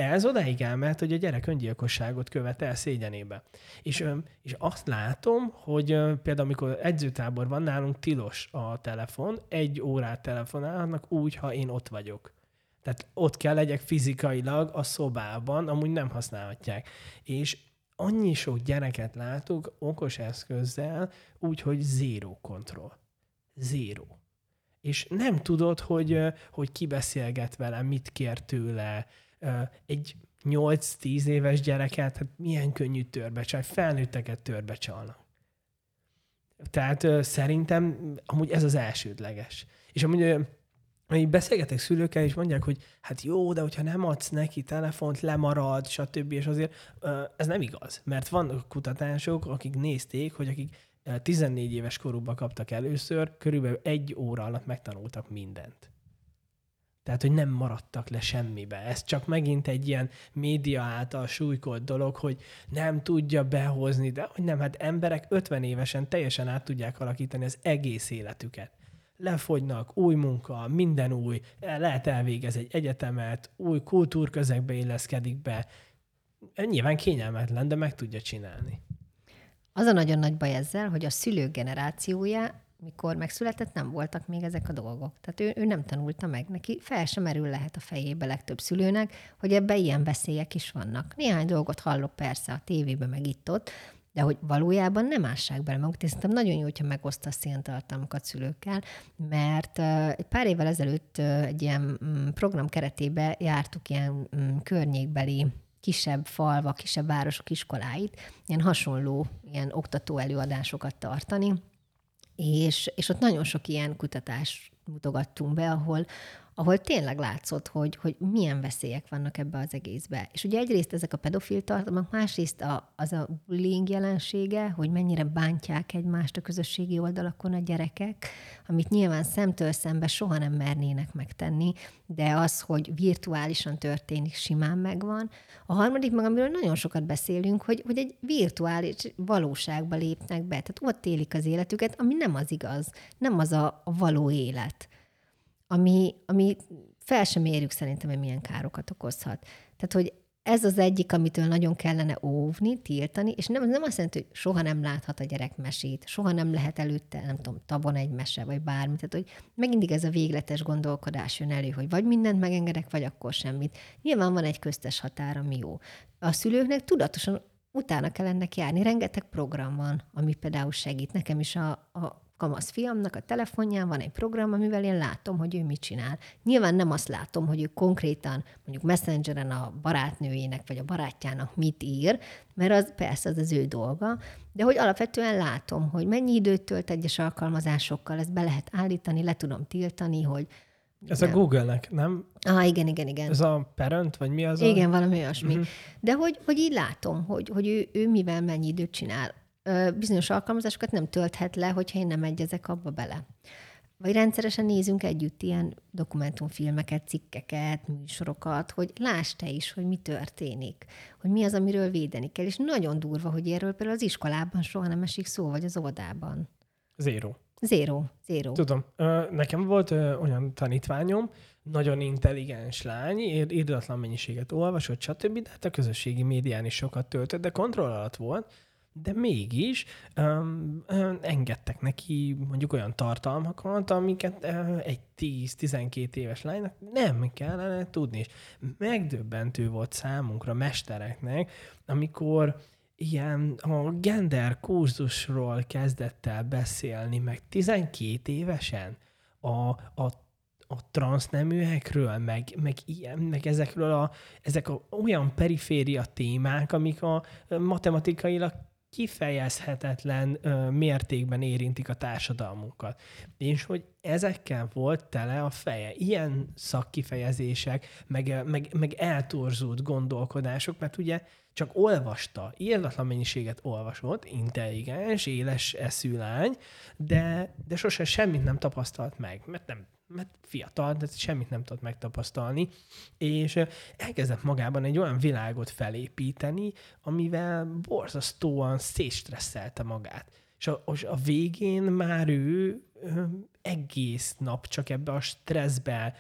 ez odáig elment, hogy a gyerek öngyilkosságot követ el szégyenébe. És, és azt látom, hogy például amikor edzőtábor van, nálunk tilos a telefon, egy órát telefonálnak úgy, ha én ott vagyok. Tehát ott kell legyek fizikailag a szobában, amúgy nem használhatják. És annyi sok gyereket látok okos eszközzel, úgyhogy zéró kontroll. Zéró. És nem tudod, hogy, hogy ki beszélget vele, mit kér tőle, egy 8-10 éves gyereket, hát milyen könnyű törbecsalni, felnőtteket törbecsalnak. Tehát szerintem amúgy ez az elsődleges. És amúgy hogy beszélgetek szülőkkel, és mondják, hogy hát jó, de hogyha nem adsz neki telefont, lemarad, stb. És azért ez nem igaz. Mert vannak kutatások, akik nézték, hogy akik 14 éves korukban kaptak először, körülbelül egy óra alatt megtanultak mindent. Tehát, hogy nem maradtak le semmibe. Ez csak megint egy ilyen média által súlykolt dolog, hogy nem tudja behozni, de hogy nem, hát emberek 50 évesen teljesen át tudják alakítani az egész életüket. Lefogynak, új munka, minden új, lehet elvégez egy egyetemet, új kultúrközegbe illeszkedik be. Nyilván kényelmetlen, de meg tudja csinálni. Az a nagyon nagy baj ezzel, hogy a szülők generációja mikor megszületett, nem voltak még ezek a dolgok. Tehát ő, ő nem tanulta meg. Neki fel sem merül lehet a fejébe legtöbb szülőnek, hogy ebben ilyen veszélyek is vannak. Néhány dolgot hallok persze a tévében, meg itt-ott, de hogy valójában nem ássák bele magukat. És szerintem nagyon jó, hogyha megosztasz ilyen tartalmakat szülőkkel, mert egy pár évvel ezelőtt egy ilyen mm, program keretében jártuk ilyen mm, környékbeli kisebb falva, kisebb városok iskoláit, ilyen hasonló ilyen oktató előadásokat tartani, és, és ott nagyon sok ilyen kutatást mutogattunk be, ahol, ahol tényleg látszott, hogy, hogy milyen veszélyek vannak ebbe az egészbe. És ugye egyrészt ezek a pedofil tartalmak, másrészt a, az a bullying jelensége, hogy mennyire bántják egymást a közösségi oldalakon a gyerekek, amit nyilván szemtől szembe soha nem mernének megtenni, de az, hogy virtuálisan történik, simán megvan. A harmadik meg, amiről nagyon sokat beszélünk, hogy, hogy egy virtuális valóságba lépnek be, tehát ott élik az életüket, ami nem az igaz, nem az a, a való élet ami, ami fel sem érjük szerintem, hogy milyen károkat okozhat. Tehát, hogy ez az egyik, amitől nagyon kellene óvni, tiltani, és nem, nem azt jelenti, hogy soha nem láthat a gyerek mesét, soha nem lehet előtte, nem tudom, tabon egy mese, vagy bármi. Tehát, hogy megint ez a végletes gondolkodás jön elő, hogy vagy mindent megengedek, vagy akkor semmit. Nyilván van egy köztes határ, ami jó. A szülőknek tudatosan utána kell ennek járni. Rengeteg program van, ami például segít. Nekem is a, a kamasz fiamnak a telefonján van egy program, amivel én látom, hogy ő mit csinál. Nyilván nem azt látom, hogy ő konkrétan mondjuk messengeren a barátnőjének vagy a barátjának mit ír, mert az persze az az ő dolga, de hogy alapvetően látom, hogy mennyi időt tölt egyes alkalmazásokkal, ezt be lehet állítani, le tudom tiltani, hogy ez nem. a Google-nek, nem? Ah, igen, igen, igen. Ez a Parent, vagy mi az? Igen, a... valami olyasmi. Uh-huh. De hogy, hogy így látom, hogy, hogy ő, ő mivel mennyi időt csinál bizonyos alkalmazásokat nem tölthet le, hogyha én nem egyezek abba bele. Vagy rendszeresen nézünk együtt ilyen dokumentumfilmeket, cikkeket, műsorokat, hogy láss te is, hogy mi történik, hogy mi az, amiről védeni kell. És nagyon durva, hogy erről például az iskolában soha nem esik szó, vagy az óvodában. Zéro. Zéro, zéro. Tudom. Nekem volt olyan tanítványom, nagyon intelligens lány, írdatlan mennyiséget olvasott, stb., de hát a közösségi médián is sokat töltött, de kontroll alatt volt, de mégis um, um, engedtek neki mondjuk olyan tartalmakat, amiket uh, egy 10-12 éves lánynak nem kellene tudni. És megdöbbentő volt számunkra, mestereknek, amikor ilyen a gender kurzusról kezdett el beszélni, meg 12 évesen a, a a transzneműekről, meg, meg, ilyen, meg ezekről a, ezek a, olyan periféria témák, amik a matematikailag kifejezhetetlen ö, mértékben érintik a társadalmunkat. És hogy ezekkel volt tele a feje. Ilyen szakkifejezések, meg, meg, meg eltorzult gondolkodások, mert ugye csak olvasta, írdatlan mennyiséget olvasott, intelligens, éles eszű lány, de, de sose semmit nem tapasztalt meg, mert nem mert fiatal, de semmit nem tudott megtapasztalni, és elkezdett magában egy olyan világot felépíteni, amivel borzasztóan szétstresszelte magát. És a, és a végén már ő egész nap csak ebbe a stresszbe,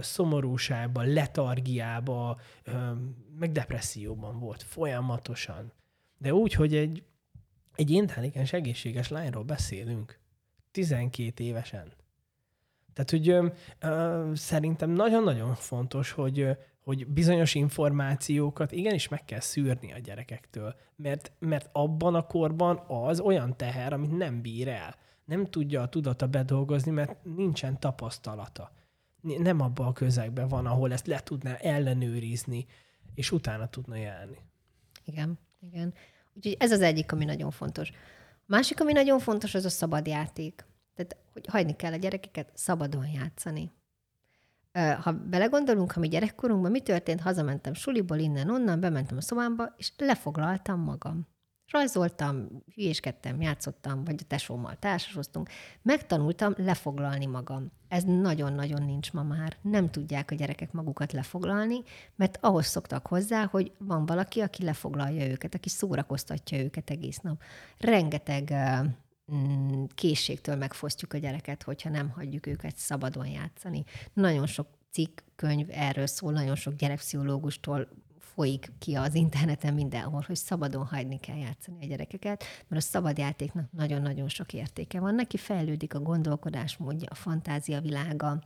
szomorúságba, letargiába, meg depresszióban volt folyamatosan. De úgy, hogy egy, egy intelligens, egészséges lányról beszélünk, 12 évesen. Tehát, hogy ö, ö, szerintem nagyon-nagyon fontos, hogy, hogy bizonyos információkat igenis meg kell szűrni a gyerekektől, mert, mert abban a korban az olyan teher, amit nem bír el. Nem tudja a tudata bedolgozni, mert nincsen tapasztalata. Nem abban a közegben van, ahol ezt le tudná ellenőrizni, és utána tudna járni. Igen, igen. Úgyhogy ez az egyik, ami nagyon fontos. A másik, ami nagyon fontos, az a szabad játék. Tehát, hogy hagyni kell a gyerekeket szabadon játszani. Ha belegondolunk, ha mi gyerekkorunkban mi történt, hazamentem suliból, innen-onnan, bementem a szobámba, és lefoglaltam magam. Rajzoltam, hülyéskedtem, játszottam, vagy a tesómmal társasoztunk. Megtanultam lefoglalni magam. Ez nagyon-nagyon nincs ma már. Nem tudják a gyerekek magukat lefoglalni, mert ahhoz szoktak hozzá, hogy van valaki, aki lefoglalja őket, aki szórakoztatja őket egész nap. Rengeteg készségtől megfosztjuk a gyereket, hogyha nem hagyjuk őket szabadon játszani. Nagyon sok cikk, könyv erről szól, nagyon sok gyerekpszichológustól folyik ki az interneten mindenhol, hogy szabadon hagyni kell játszani a gyerekeket, mert a szabad játéknak nagyon-nagyon sok értéke van. Neki fejlődik a gondolkodásmódja, a fantázia világa,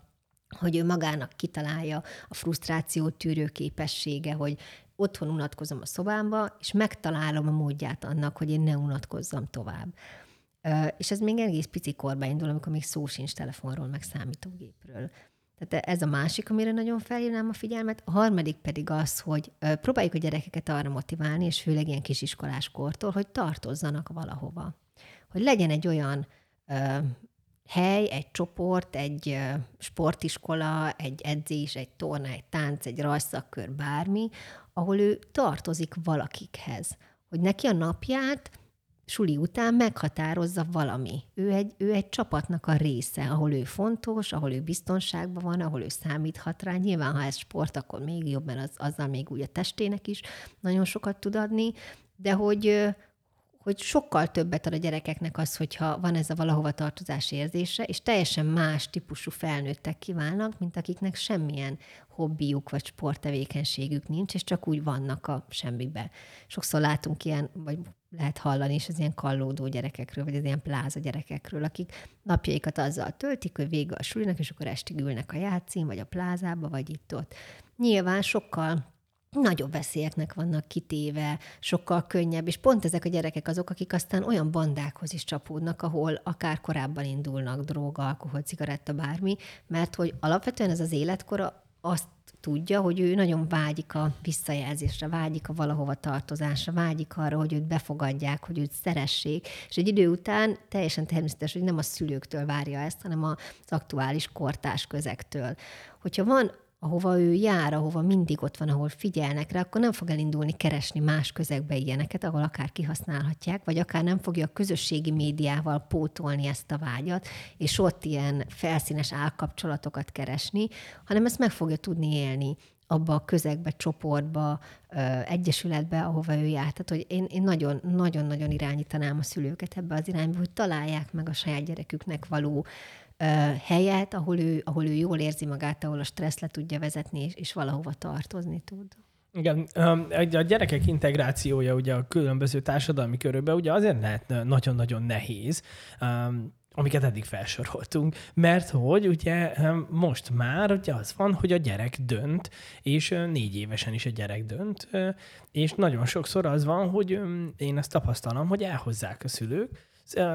hogy ő magának kitalálja a frusztráció tűrő képessége, hogy otthon unatkozom a szobámba, és megtalálom a módját annak, hogy én ne unatkozzam tovább. És ez még egész pici korba indul, amikor még szó sincs telefonról, meg számítógépről. Tehát ez a másik, amire nagyon felhívnám a figyelmet. A harmadik pedig az, hogy próbáljuk a gyerekeket arra motiválni, és főleg ilyen kisiskolás kortól, hogy tartozzanak valahova. Hogy legyen egy olyan ö, hely, egy csoport, egy ö, sportiskola, egy edzés, egy torna, egy tánc, egy rajszakkör, bármi, ahol ő tartozik valakikhez. Hogy neki a napját suli után meghatározza valami. Ő egy, ő egy csapatnak a része, ahol ő fontos, ahol ő biztonságban van, ahol ő számíthat rá. Nyilván, ha ez sport, akkor még jobb, mert az, azzal még úgy a testének is nagyon sokat tud adni, de hogy, hogy sokkal többet ad a gyerekeknek az, hogyha van ez a valahova tartozás érzése, és teljesen más típusú felnőttek kívánnak, mint akiknek semmilyen hobbiuk vagy sporttevékenységük nincs, és csak úgy vannak a semmibe. Sokszor látunk ilyen, vagy lehet hallani is az ilyen kallódó gyerekekről, vagy az ilyen pláza gyerekekről, akik napjaikat azzal töltik, hogy vége a sulinak, és akkor estig ülnek a játszín, vagy a plázába, vagy itt-ott. Nyilván sokkal nagyobb veszélyeknek vannak kitéve, sokkal könnyebb, és pont ezek a gyerekek azok, akik aztán olyan bandákhoz is csapódnak, ahol akár korábban indulnak droga, alkohol, cigaretta, bármi, mert hogy alapvetően ez az életkora azt tudja, hogy ő nagyon vágyik a visszajelzésre, vágyik a valahova tartozásra, vágyik arra, hogy őt befogadják, hogy őt szeressék, és egy idő után teljesen természetes, hogy nem a szülőktől várja ezt, hanem az aktuális kortás közektől. Hogyha van ahova ő jár, ahova mindig ott van, ahol figyelnek rá, akkor nem fog elindulni keresni más közegbe ilyeneket, ahol akár kihasználhatják, vagy akár nem fogja a közösségi médiával pótolni ezt a vágyat, és ott ilyen felszínes állkapcsolatokat keresni, hanem ezt meg fogja tudni élni abba a közegbe, csoportba, egyesületbe, ahova ő jár. Tehát, hogy én, nagyon, nagyon-nagyon irányítanám a szülőket ebbe az irányba, hogy találják meg a saját gyereküknek való helyet, ahol ő, ahol ő jól érzi magát, ahol a stressz le tudja vezetni, és, és valahova tartozni tud. Igen, a gyerekek integrációja ugye a különböző társadalmi körökben ugye azért lehet nagyon-nagyon nehéz, amiket eddig felsoroltunk, mert hogy ugye most már ugye az van, hogy a gyerek dönt, és négy évesen is a gyerek dönt, és nagyon sokszor az van, hogy én azt tapasztalom, hogy elhozzák a szülők,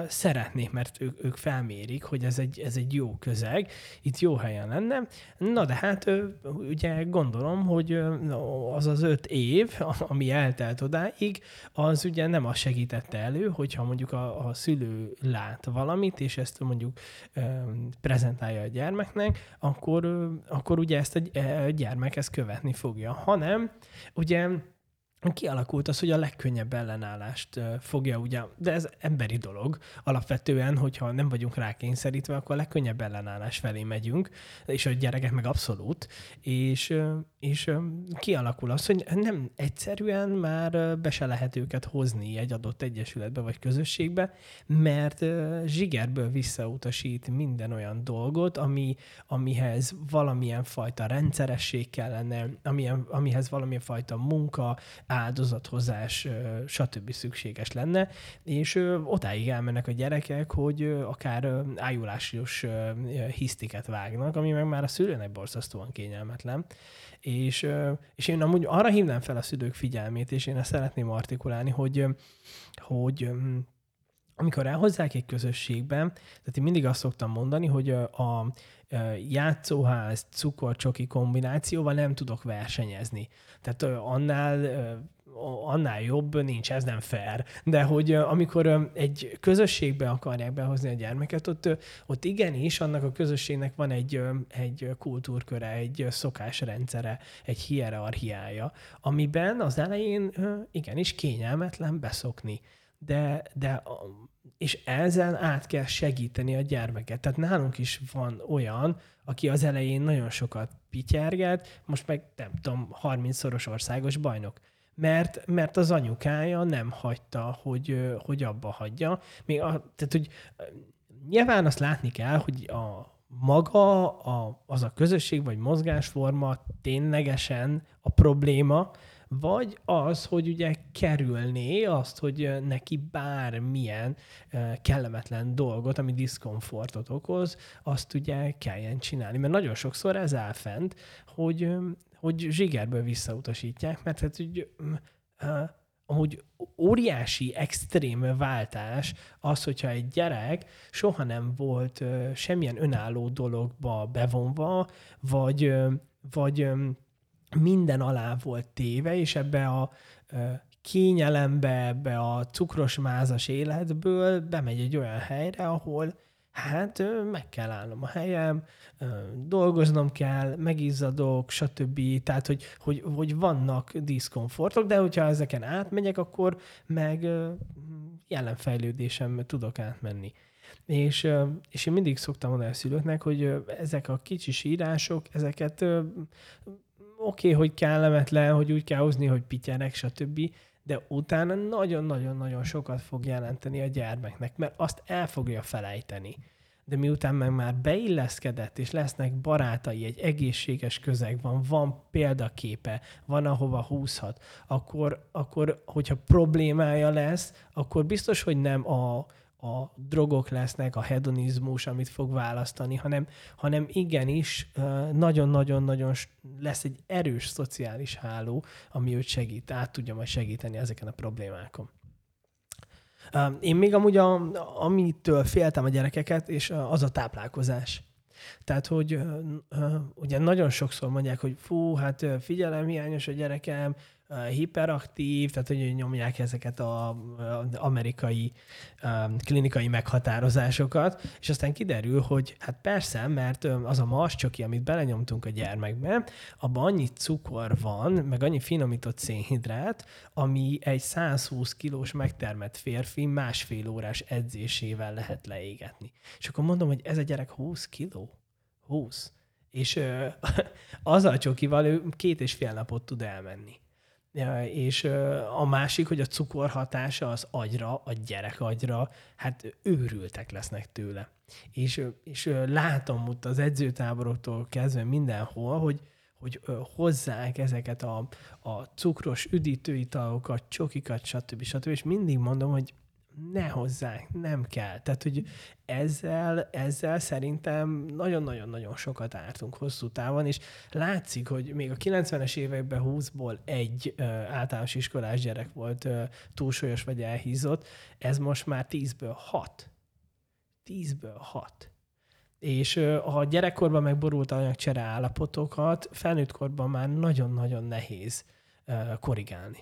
szeretnék, mert ők, ők felmérik, hogy ez egy, ez egy jó közeg, itt jó helyen lenne. Na de hát ugye gondolom, hogy az az öt év, ami eltelt odáig, az ugye nem azt segítette elő, hogyha mondjuk a, a szülő lát valamit, és ezt mondjuk prezentálja a gyermeknek, akkor, akkor ugye ezt a gyermek ezt követni fogja. Hanem ugye kialakult az, hogy a legkönnyebb ellenállást fogja ugye, de ez emberi dolog. Alapvetően, hogyha nem vagyunk rákényszerítve, akkor a legkönnyebb ellenállás felé megyünk, és a gyerekek meg abszolút, és, és kialakul az, hogy nem egyszerűen már be se lehet őket hozni egy adott egyesületbe vagy közösségbe, mert zsigerből visszautasít minden olyan dolgot, ami, amihez valamilyen fajta rendszeresség kellene, amilyen, amihez valamilyen fajta munka, áldozathozás, stb. szükséges lenne, és odáig elmennek a gyerekek, hogy akár ájulásos hisztiket vágnak, ami meg már a szülőnek borzasztóan kényelmetlen. És, és én amúgy arra hívnám fel a szülők figyelmét, és én ezt szeretném artikulálni, hogy, hogy amikor elhozzák egy közösségben, tehát én mindig azt szoktam mondani, hogy a játszóház, cukorcsoki kombinációval nem tudok versenyezni. Tehát annál annál jobb nincs, ez nem fair. De hogy amikor egy közösségbe akarják behozni a gyermeket, ott, ott igenis annak a közösségnek van egy, egy kultúrköre, egy szokásrendszere, egy hierarchiája, amiben az elején igenis kényelmetlen beszokni. De, de és ezzel át kell segíteni a gyermeket. Tehát nálunk is van olyan, aki az elején nagyon sokat pityerget, most meg nem tudom, 30-szoros országos bajnok. Mert, mert az anyukája nem hagyta, hogy, hogy abba hagyja. Még a, tehát, hogy nyilván azt látni kell, hogy a maga a, az a közösség vagy mozgásforma ténylegesen a probléma, vagy az, hogy ugye kerülné azt, hogy neki bármilyen kellemetlen dolgot, ami diszkomfortot okoz, azt ugye kelljen csinálni. Mert nagyon sokszor ez áll fent, hogy, hogy zsigerből visszautasítják, mert hát úgy, amúgy óriási, extrém váltás az, hogyha egy gyerek soha nem volt semmilyen önálló dologba bevonva, vagy, vagy minden alá volt téve, és ebbe a kényelembe, ebbe a cukros mázas életből bemegy egy olyan helyre, ahol hát meg kell állnom a helyem, dolgoznom kell, megizzadok, stb. Tehát, hogy, hogy, hogy vannak diszkomfortok, de hogyha ezeken átmegyek, akkor meg jelenfejlődésem tudok átmenni. És, és én mindig szoktam mondani a szülőknek, hogy ezek a kicsi sírások, ezeket oké, okay, hogy kellemetlen, hogy úgy kell hozni, hogy pityenek, stb., de utána nagyon-nagyon-nagyon sokat fog jelenteni a gyermeknek, mert azt el fogja felejteni. De miután meg már beilleszkedett, és lesznek barátai, egy egészséges közeg van, van példaképe, van ahova húzhat, akkor, akkor hogyha problémája lesz, akkor biztos, hogy nem a, a drogok lesznek, a hedonizmus, amit fog választani, hanem, hanem igenis nagyon-nagyon-nagyon lesz egy erős szociális háló, ami őt segít, át tudja majd segíteni ezeken a problémákon. Én még amúgy, a, amitől féltem a gyerekeket, és az a táplálkozás. Tehát, hogy ugye nagyon sokszor mondják, hogy fú, hát figyelemhiányos a gyerekem, hiperaktív, tehát hogy nyomják ezeket az amerikai klinikai meghatározásokat, és aztán kiderül, hogy hát persze, mert az a mascsoki, amit belenyomtunk a gyermekbe, abban annyi cukor van, meg annyi finomított szénhidrát, ami egy 120 kilós megtermett férfi másfél órás edzésével lehet leégetni. És akkor mondom, hogy ez a gyerek 20 kiló? 20. És ö, azzal csokival ő két és fél napot tud elmenni. És a másik, hogy a cukor hatása az agyra, a gyerek agyra, hát őrültek lesznek tőle. És, és látom ott az edzőtáboroktól kezdve mindenhol, hogy, hogy hozzák ezeket a, a cukros üdítőitalokat, csokikat, stb. stb. És mindig mondom, hogy ne hozzák, nem kell. Tehát, hogy ezzel, ezzel szerintem nagyon-nagyon-nagyon sokat ártunk hosszú távon, és látszik, hogy még a 90-es években 20-ból egy ö, általános iskolás gyerek volt ö, túlsúlyos vagy elhízott, ez most már 10-ből 6. 10-ből 6. És ha gyerekkorban megborult anyagcsere állapotokat, felnőtt korban már nagyon-nagyon nehéz korrigálni.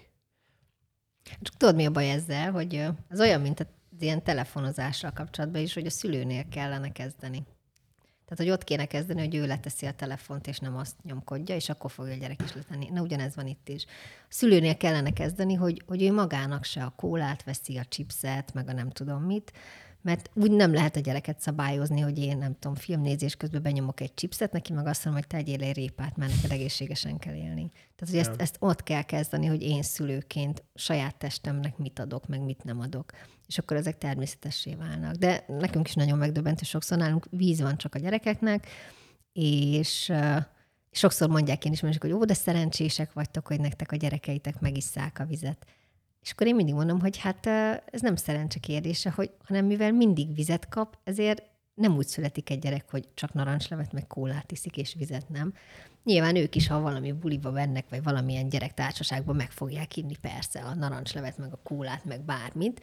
Csak tudod, mi a baj ezzel, hogy az olyan, mint az ilyen telefonozással kapcsolatban is, hogy a szülőnél kellene kezdeni. Tehát, hogy ott kéne kezdeni, hogy ő leteszi a telefont, és nem azt nyomkodja, és akkor fogja a gyerek is letenni. Na, ugyanez van itt is. A szülőnél kellene kezdeni, hogy, hogy ő magának se a kólát veszi, a chipset, meg a nem tudom mit, mert úgy nem lehet a gyereket szabályozni, hogy én nem tudom, filmnézés közben benyomok egy chipset, neki meg azt mondom, hogy tegyél egy répát, mert neked egészségesen kell élni. Tehát, hogy ezt, ezt ott kell kezdeni, hogy én szülőként saját testemnek mit adok, meg mit nem adok. És akkor ezek természetessé válnak. De nekünk is nagyon megdöbbentő sokszor nálunk víz van csak a gyerekeknek, és sokszor mondják én is, hogy jó, de szerencsések vagytok, hogy nektek a gyerekeitek megisszák a vizet. És akkor én mindig mondom, hogy hát ez nem szerencse kérdése, hogy, hanem mivel mindig vizet kap, ezért nem úgy születik egy gyerek, hogy csak narancslevet, meg kólát iszik, és vizet nem. Nyilván ők is, ha valami buliba vennek, vagy valamilyen gyerektársaságban meg fogják inni persze a narancslevet, meg a kólát, meg bármit,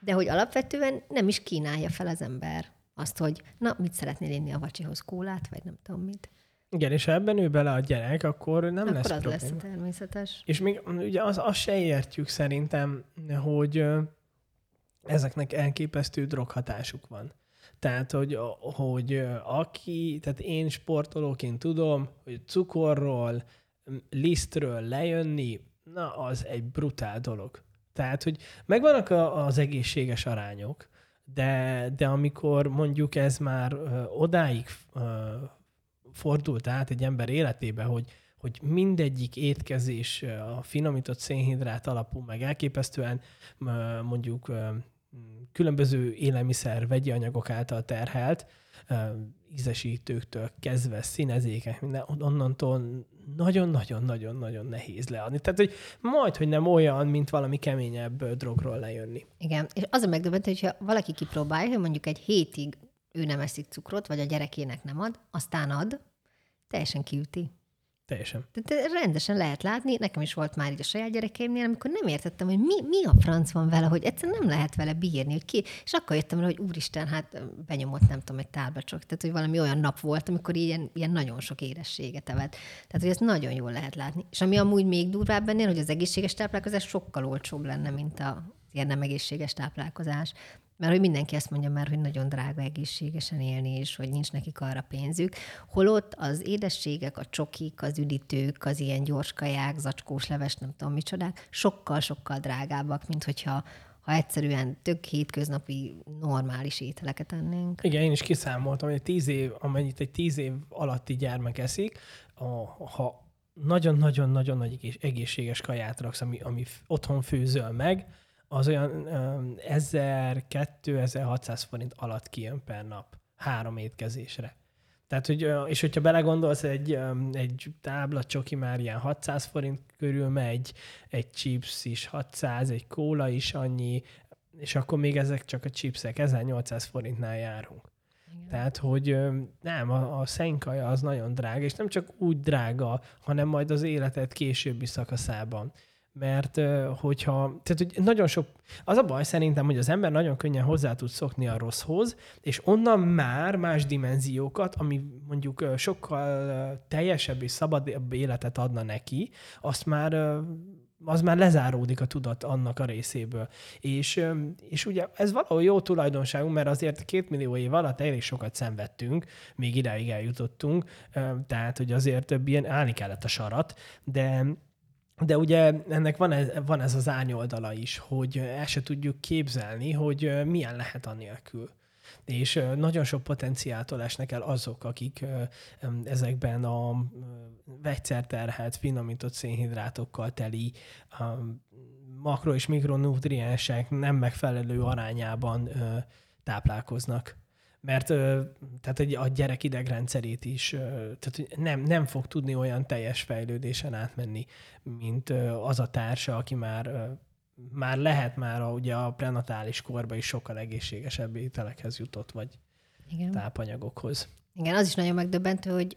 de hogy alapvetően nem is kínálja fel az ember azt, hogy na, mit szeretnél inni a vacsihoz, kólát, vagy nem tudom mit. Igen, és ha ebben ő bele a gyerek, akkor nem akkor lesz az probléma. lesz természetes. És még ugye az, azt se értjük szerintem, hogy ezeknek elképesztő droghatásuk van. Tehát, hogy, hogy aki, tehát én sportolóként tudom, hogy cukorról, lisztről lejönni, na, az egy brutál dolog. Tehát, hogy megvannak a, az egészséges arányok, de, de amikor mondjuk ez már ö, odáig ö, fordult át egy ember életébe, hogy, hogy mindegyik étkezés a finomított szénhidrát alapú, meg elképesztően mondjuk különböző élelmiszer, vegyi anyagok által terhelt, ízesítőktől kezdve színezékek, minden, onnantól nagyon-nagyon-nagyon-nagyon nehéz leadni. Tehát, hogy majd, hogy nem olyan, mint valami keményebb drogról lejönni. Igen, és az a megdöbbentő, hogyha valaki kipróbálja, hogy mondjuk egy hétig ő nem eszik cukrot, vagy a gyerekének nem ad, aztán ad, teljesen kiüti. Teljesen. Tehát rendesen lehet látni, nekem is volt már így a saját gyerekeimnél, amikor nem értettem, hogy mi, mi a franc van vele, hogy egyszerűen nem lehet vele bírni, hogy ki. És akkor jöttem rá, hogy úristen, hát benyomott, nem tudom, egy tálbacsok. Tehát, hogy valami olyan nap volt, amikor ilyen, ilyen nagyon sok érességet evett. Tehát, hogy ezt nagyon jól lehet látni. És ami amúgy még durvább ennél, hogy az egészséges táplálkozás sokkal olcsóbb lenne, mint a ilyen nem egészséges táplálkozás. Mert hogy mindenki ezt mondja már, hogy nagyon drága egészségesen élni, és hogy nincs nekik arra pénzük. Holott az édességek, a csokik, az üdítők, az ilyen gyors kaják, zacskós leves, nem tudom micsodák, sokkal-sokkal drágábbak, mint hogyha ha egyszerűen tök hétköznapi, normális ételeket ennénk. Igen, én is kiszámoltam, hogy tíz év, amennyit egy tíz év alatti gyermek eszik, a, ha nagyon-nagyon-nagyon nagy egészséges kaját raksz, ami, ami otthon főzöl meg, az olyan 1000-2600 forint alatt kijön per nap három étkezésre. Tehát, hogy, és hogyha belegondolsz, egy, egy tábla csoki már ilyen 600 forint körül megy, egy chips is 600, egy kóla is annyi, és akkor még ezek csak a chipsek, 1800 forintnál járunk. Igen. Tehát, hogy nem, a, a szenkaja az nagyon drága, és nem csak úgy drága, hanem majd az életed későbbi szakaszában mert hogyha, tehát hogy nagyon sok, az a baj szerintem, hogy az ember nagyon könnyen hozzá tud szokni a rosszhoz, és onnan már más dimenziókat, ami mondjuk sokkal teljesebb és szabadabb életet adna neki, azt már az már lezáródik a tudat annak a részéből. És, és ugye ez valahol jó tulajdonságunk, mert azért két millió év alatt elég sokat szenvedtünk, még ideig eljutottunk, tehát hogy azért több ilyen állni kellett a sarat, de de ugye ennek van ez, van ez az árnyoldala is, hogy el se tudjuk képzelni, hogy milyen lehet anélkül. És nagyon sok potenciáltól esnek el azok, akik ezekben a vegyszerterhelt, finomított szénhidrátokkal teli makro- és mikronutriensek nem megfelelő arányában táplálkoznak mert tehát a gyerek idegrendszerét is tehát nem, nem fog tudni olyan teljes fejlődésen átmenni, mint az a társa, aki már már lehet már a, ugye a prenatális korban is sokkal egészségesebb ételekhez jutott, vagy Igen. tápanyagokhoz. Igen, az is nagyon megdöbbentő, hogy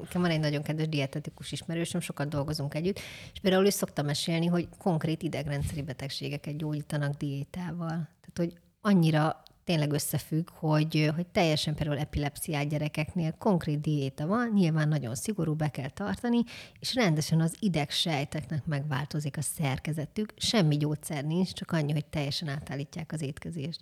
nekem van egy nagyon kedves dietetikus ismerősöm, sokat dolgozunk együtt, és például is szoktam mesélni, hogy konkrét idegrendszeri betegségeket gyógyítanak diétával. Tehát, hogy annyira tényleg összefügg, hogy, hogy teljesen például epilepsziás gyerekeknél konkrét diéta van, nyilván nagyon szigorú, be kell tartani, és rendesen az idegsejteknek megváltozik a szerkezetük, semmi gyógyszer nincs, csak annyi, hogy teljesen átállítják az étkezést.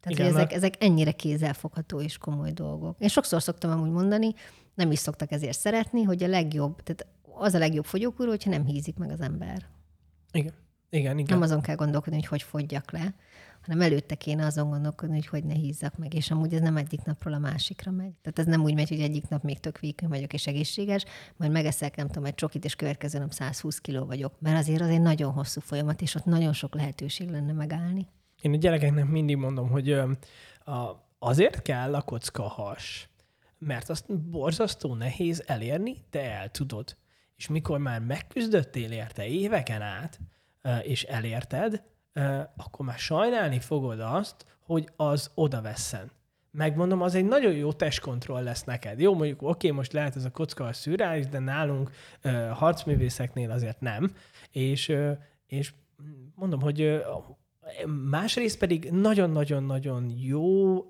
Tehát Igen, ezek, ezek ennyire kézzelfogható és komoly dolgok. Én sokszor szoktam amúgy mondani, nem is szoktak ezért szeretni, hogy a legjobb, tehát az a legjobb fogyókúró, hogyha nem hízik meg az ember. Igen. Igen, igen. Nem azon kell gondolkodni, hogy hogy fogyjak le, hanem előtte kéne azon gondolkodni, hogy hogy ne hízzak meg, és amúgy ez nem egyik napról a másikra megy. Tehát ez nem úgy megy, hogy egyik nap még tök vékony vagyok és egészséges, majd megeszek, nem tudom, egy csokit, és következő nap 120 kiló vagyok. Mert azért az egy nagyon hosszú folyamat, és ott nagyon sok lehetőség lenne megállni. Én a gyerekeknek mindig mondom, hogy azért kell a kocka has, mert azt borzasztó nehéz elérni, de el tudod. És mikor már megküzdöttél érte éveken át, és elérted, akkor már sajnálni fogod azt, hogy az oda vesszen. Megmondom, az egy nagyon jó testkontroll lesz neked. Jó, mondjuk oké, most lehet ez a kocka a szürális, de nálunk uh, harcművészeknél azért nem. És, és mondom, hogy uh, másrészt pedig nagyon-nagyon-nagyon jó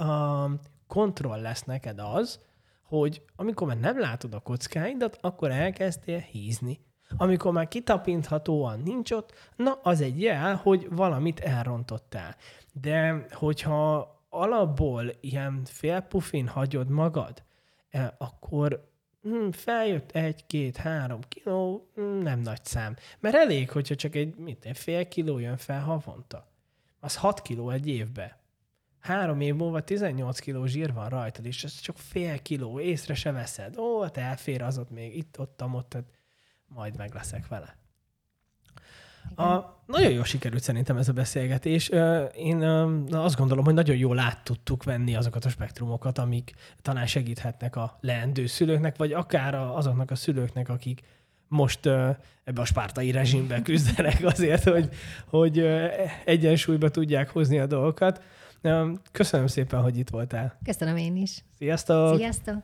kontroll lesz neked az, hogy amikor már nem látod a kockáidat, akkor elkezdtél hízni. Amikor már kitapinthatóan nincs ott, na az egy jel, hogy valamit elrontottál. De hogyha alapból ilyen félpufin hagyod magad, eh, akkor hm, feljött egy, két, három kiló, hm, nem nagy szám. Mert elég, hogyha csak egy, mit, egy fél kiló jön fel havonta. Az 6 kiló egy évbe. Három év múlva 18 kiló zsír van rajtad, és ez csak fél kiló, észre se veszed. Ó, te elfér az ott még itt, ott, ott, ott majd meg leszek vele. A, nagyon jól sikerült szerintem ez a beszélgetés. Én azt gondolom, hogy nagyon jól át tudtuk venni azokat a spektrumokat, amik talán segíthetnek a leendő szülőknek, vagy akár azoknak a szülőknek, akik most ebbe a spártai rezsimbe küzdenek azért, hogy, hogy egyensúlyba tudják hozni a dolgokat. Köszönöm szépen, hogy itt voltál. Köszönöm én is. Sziasztok! Sziasztok!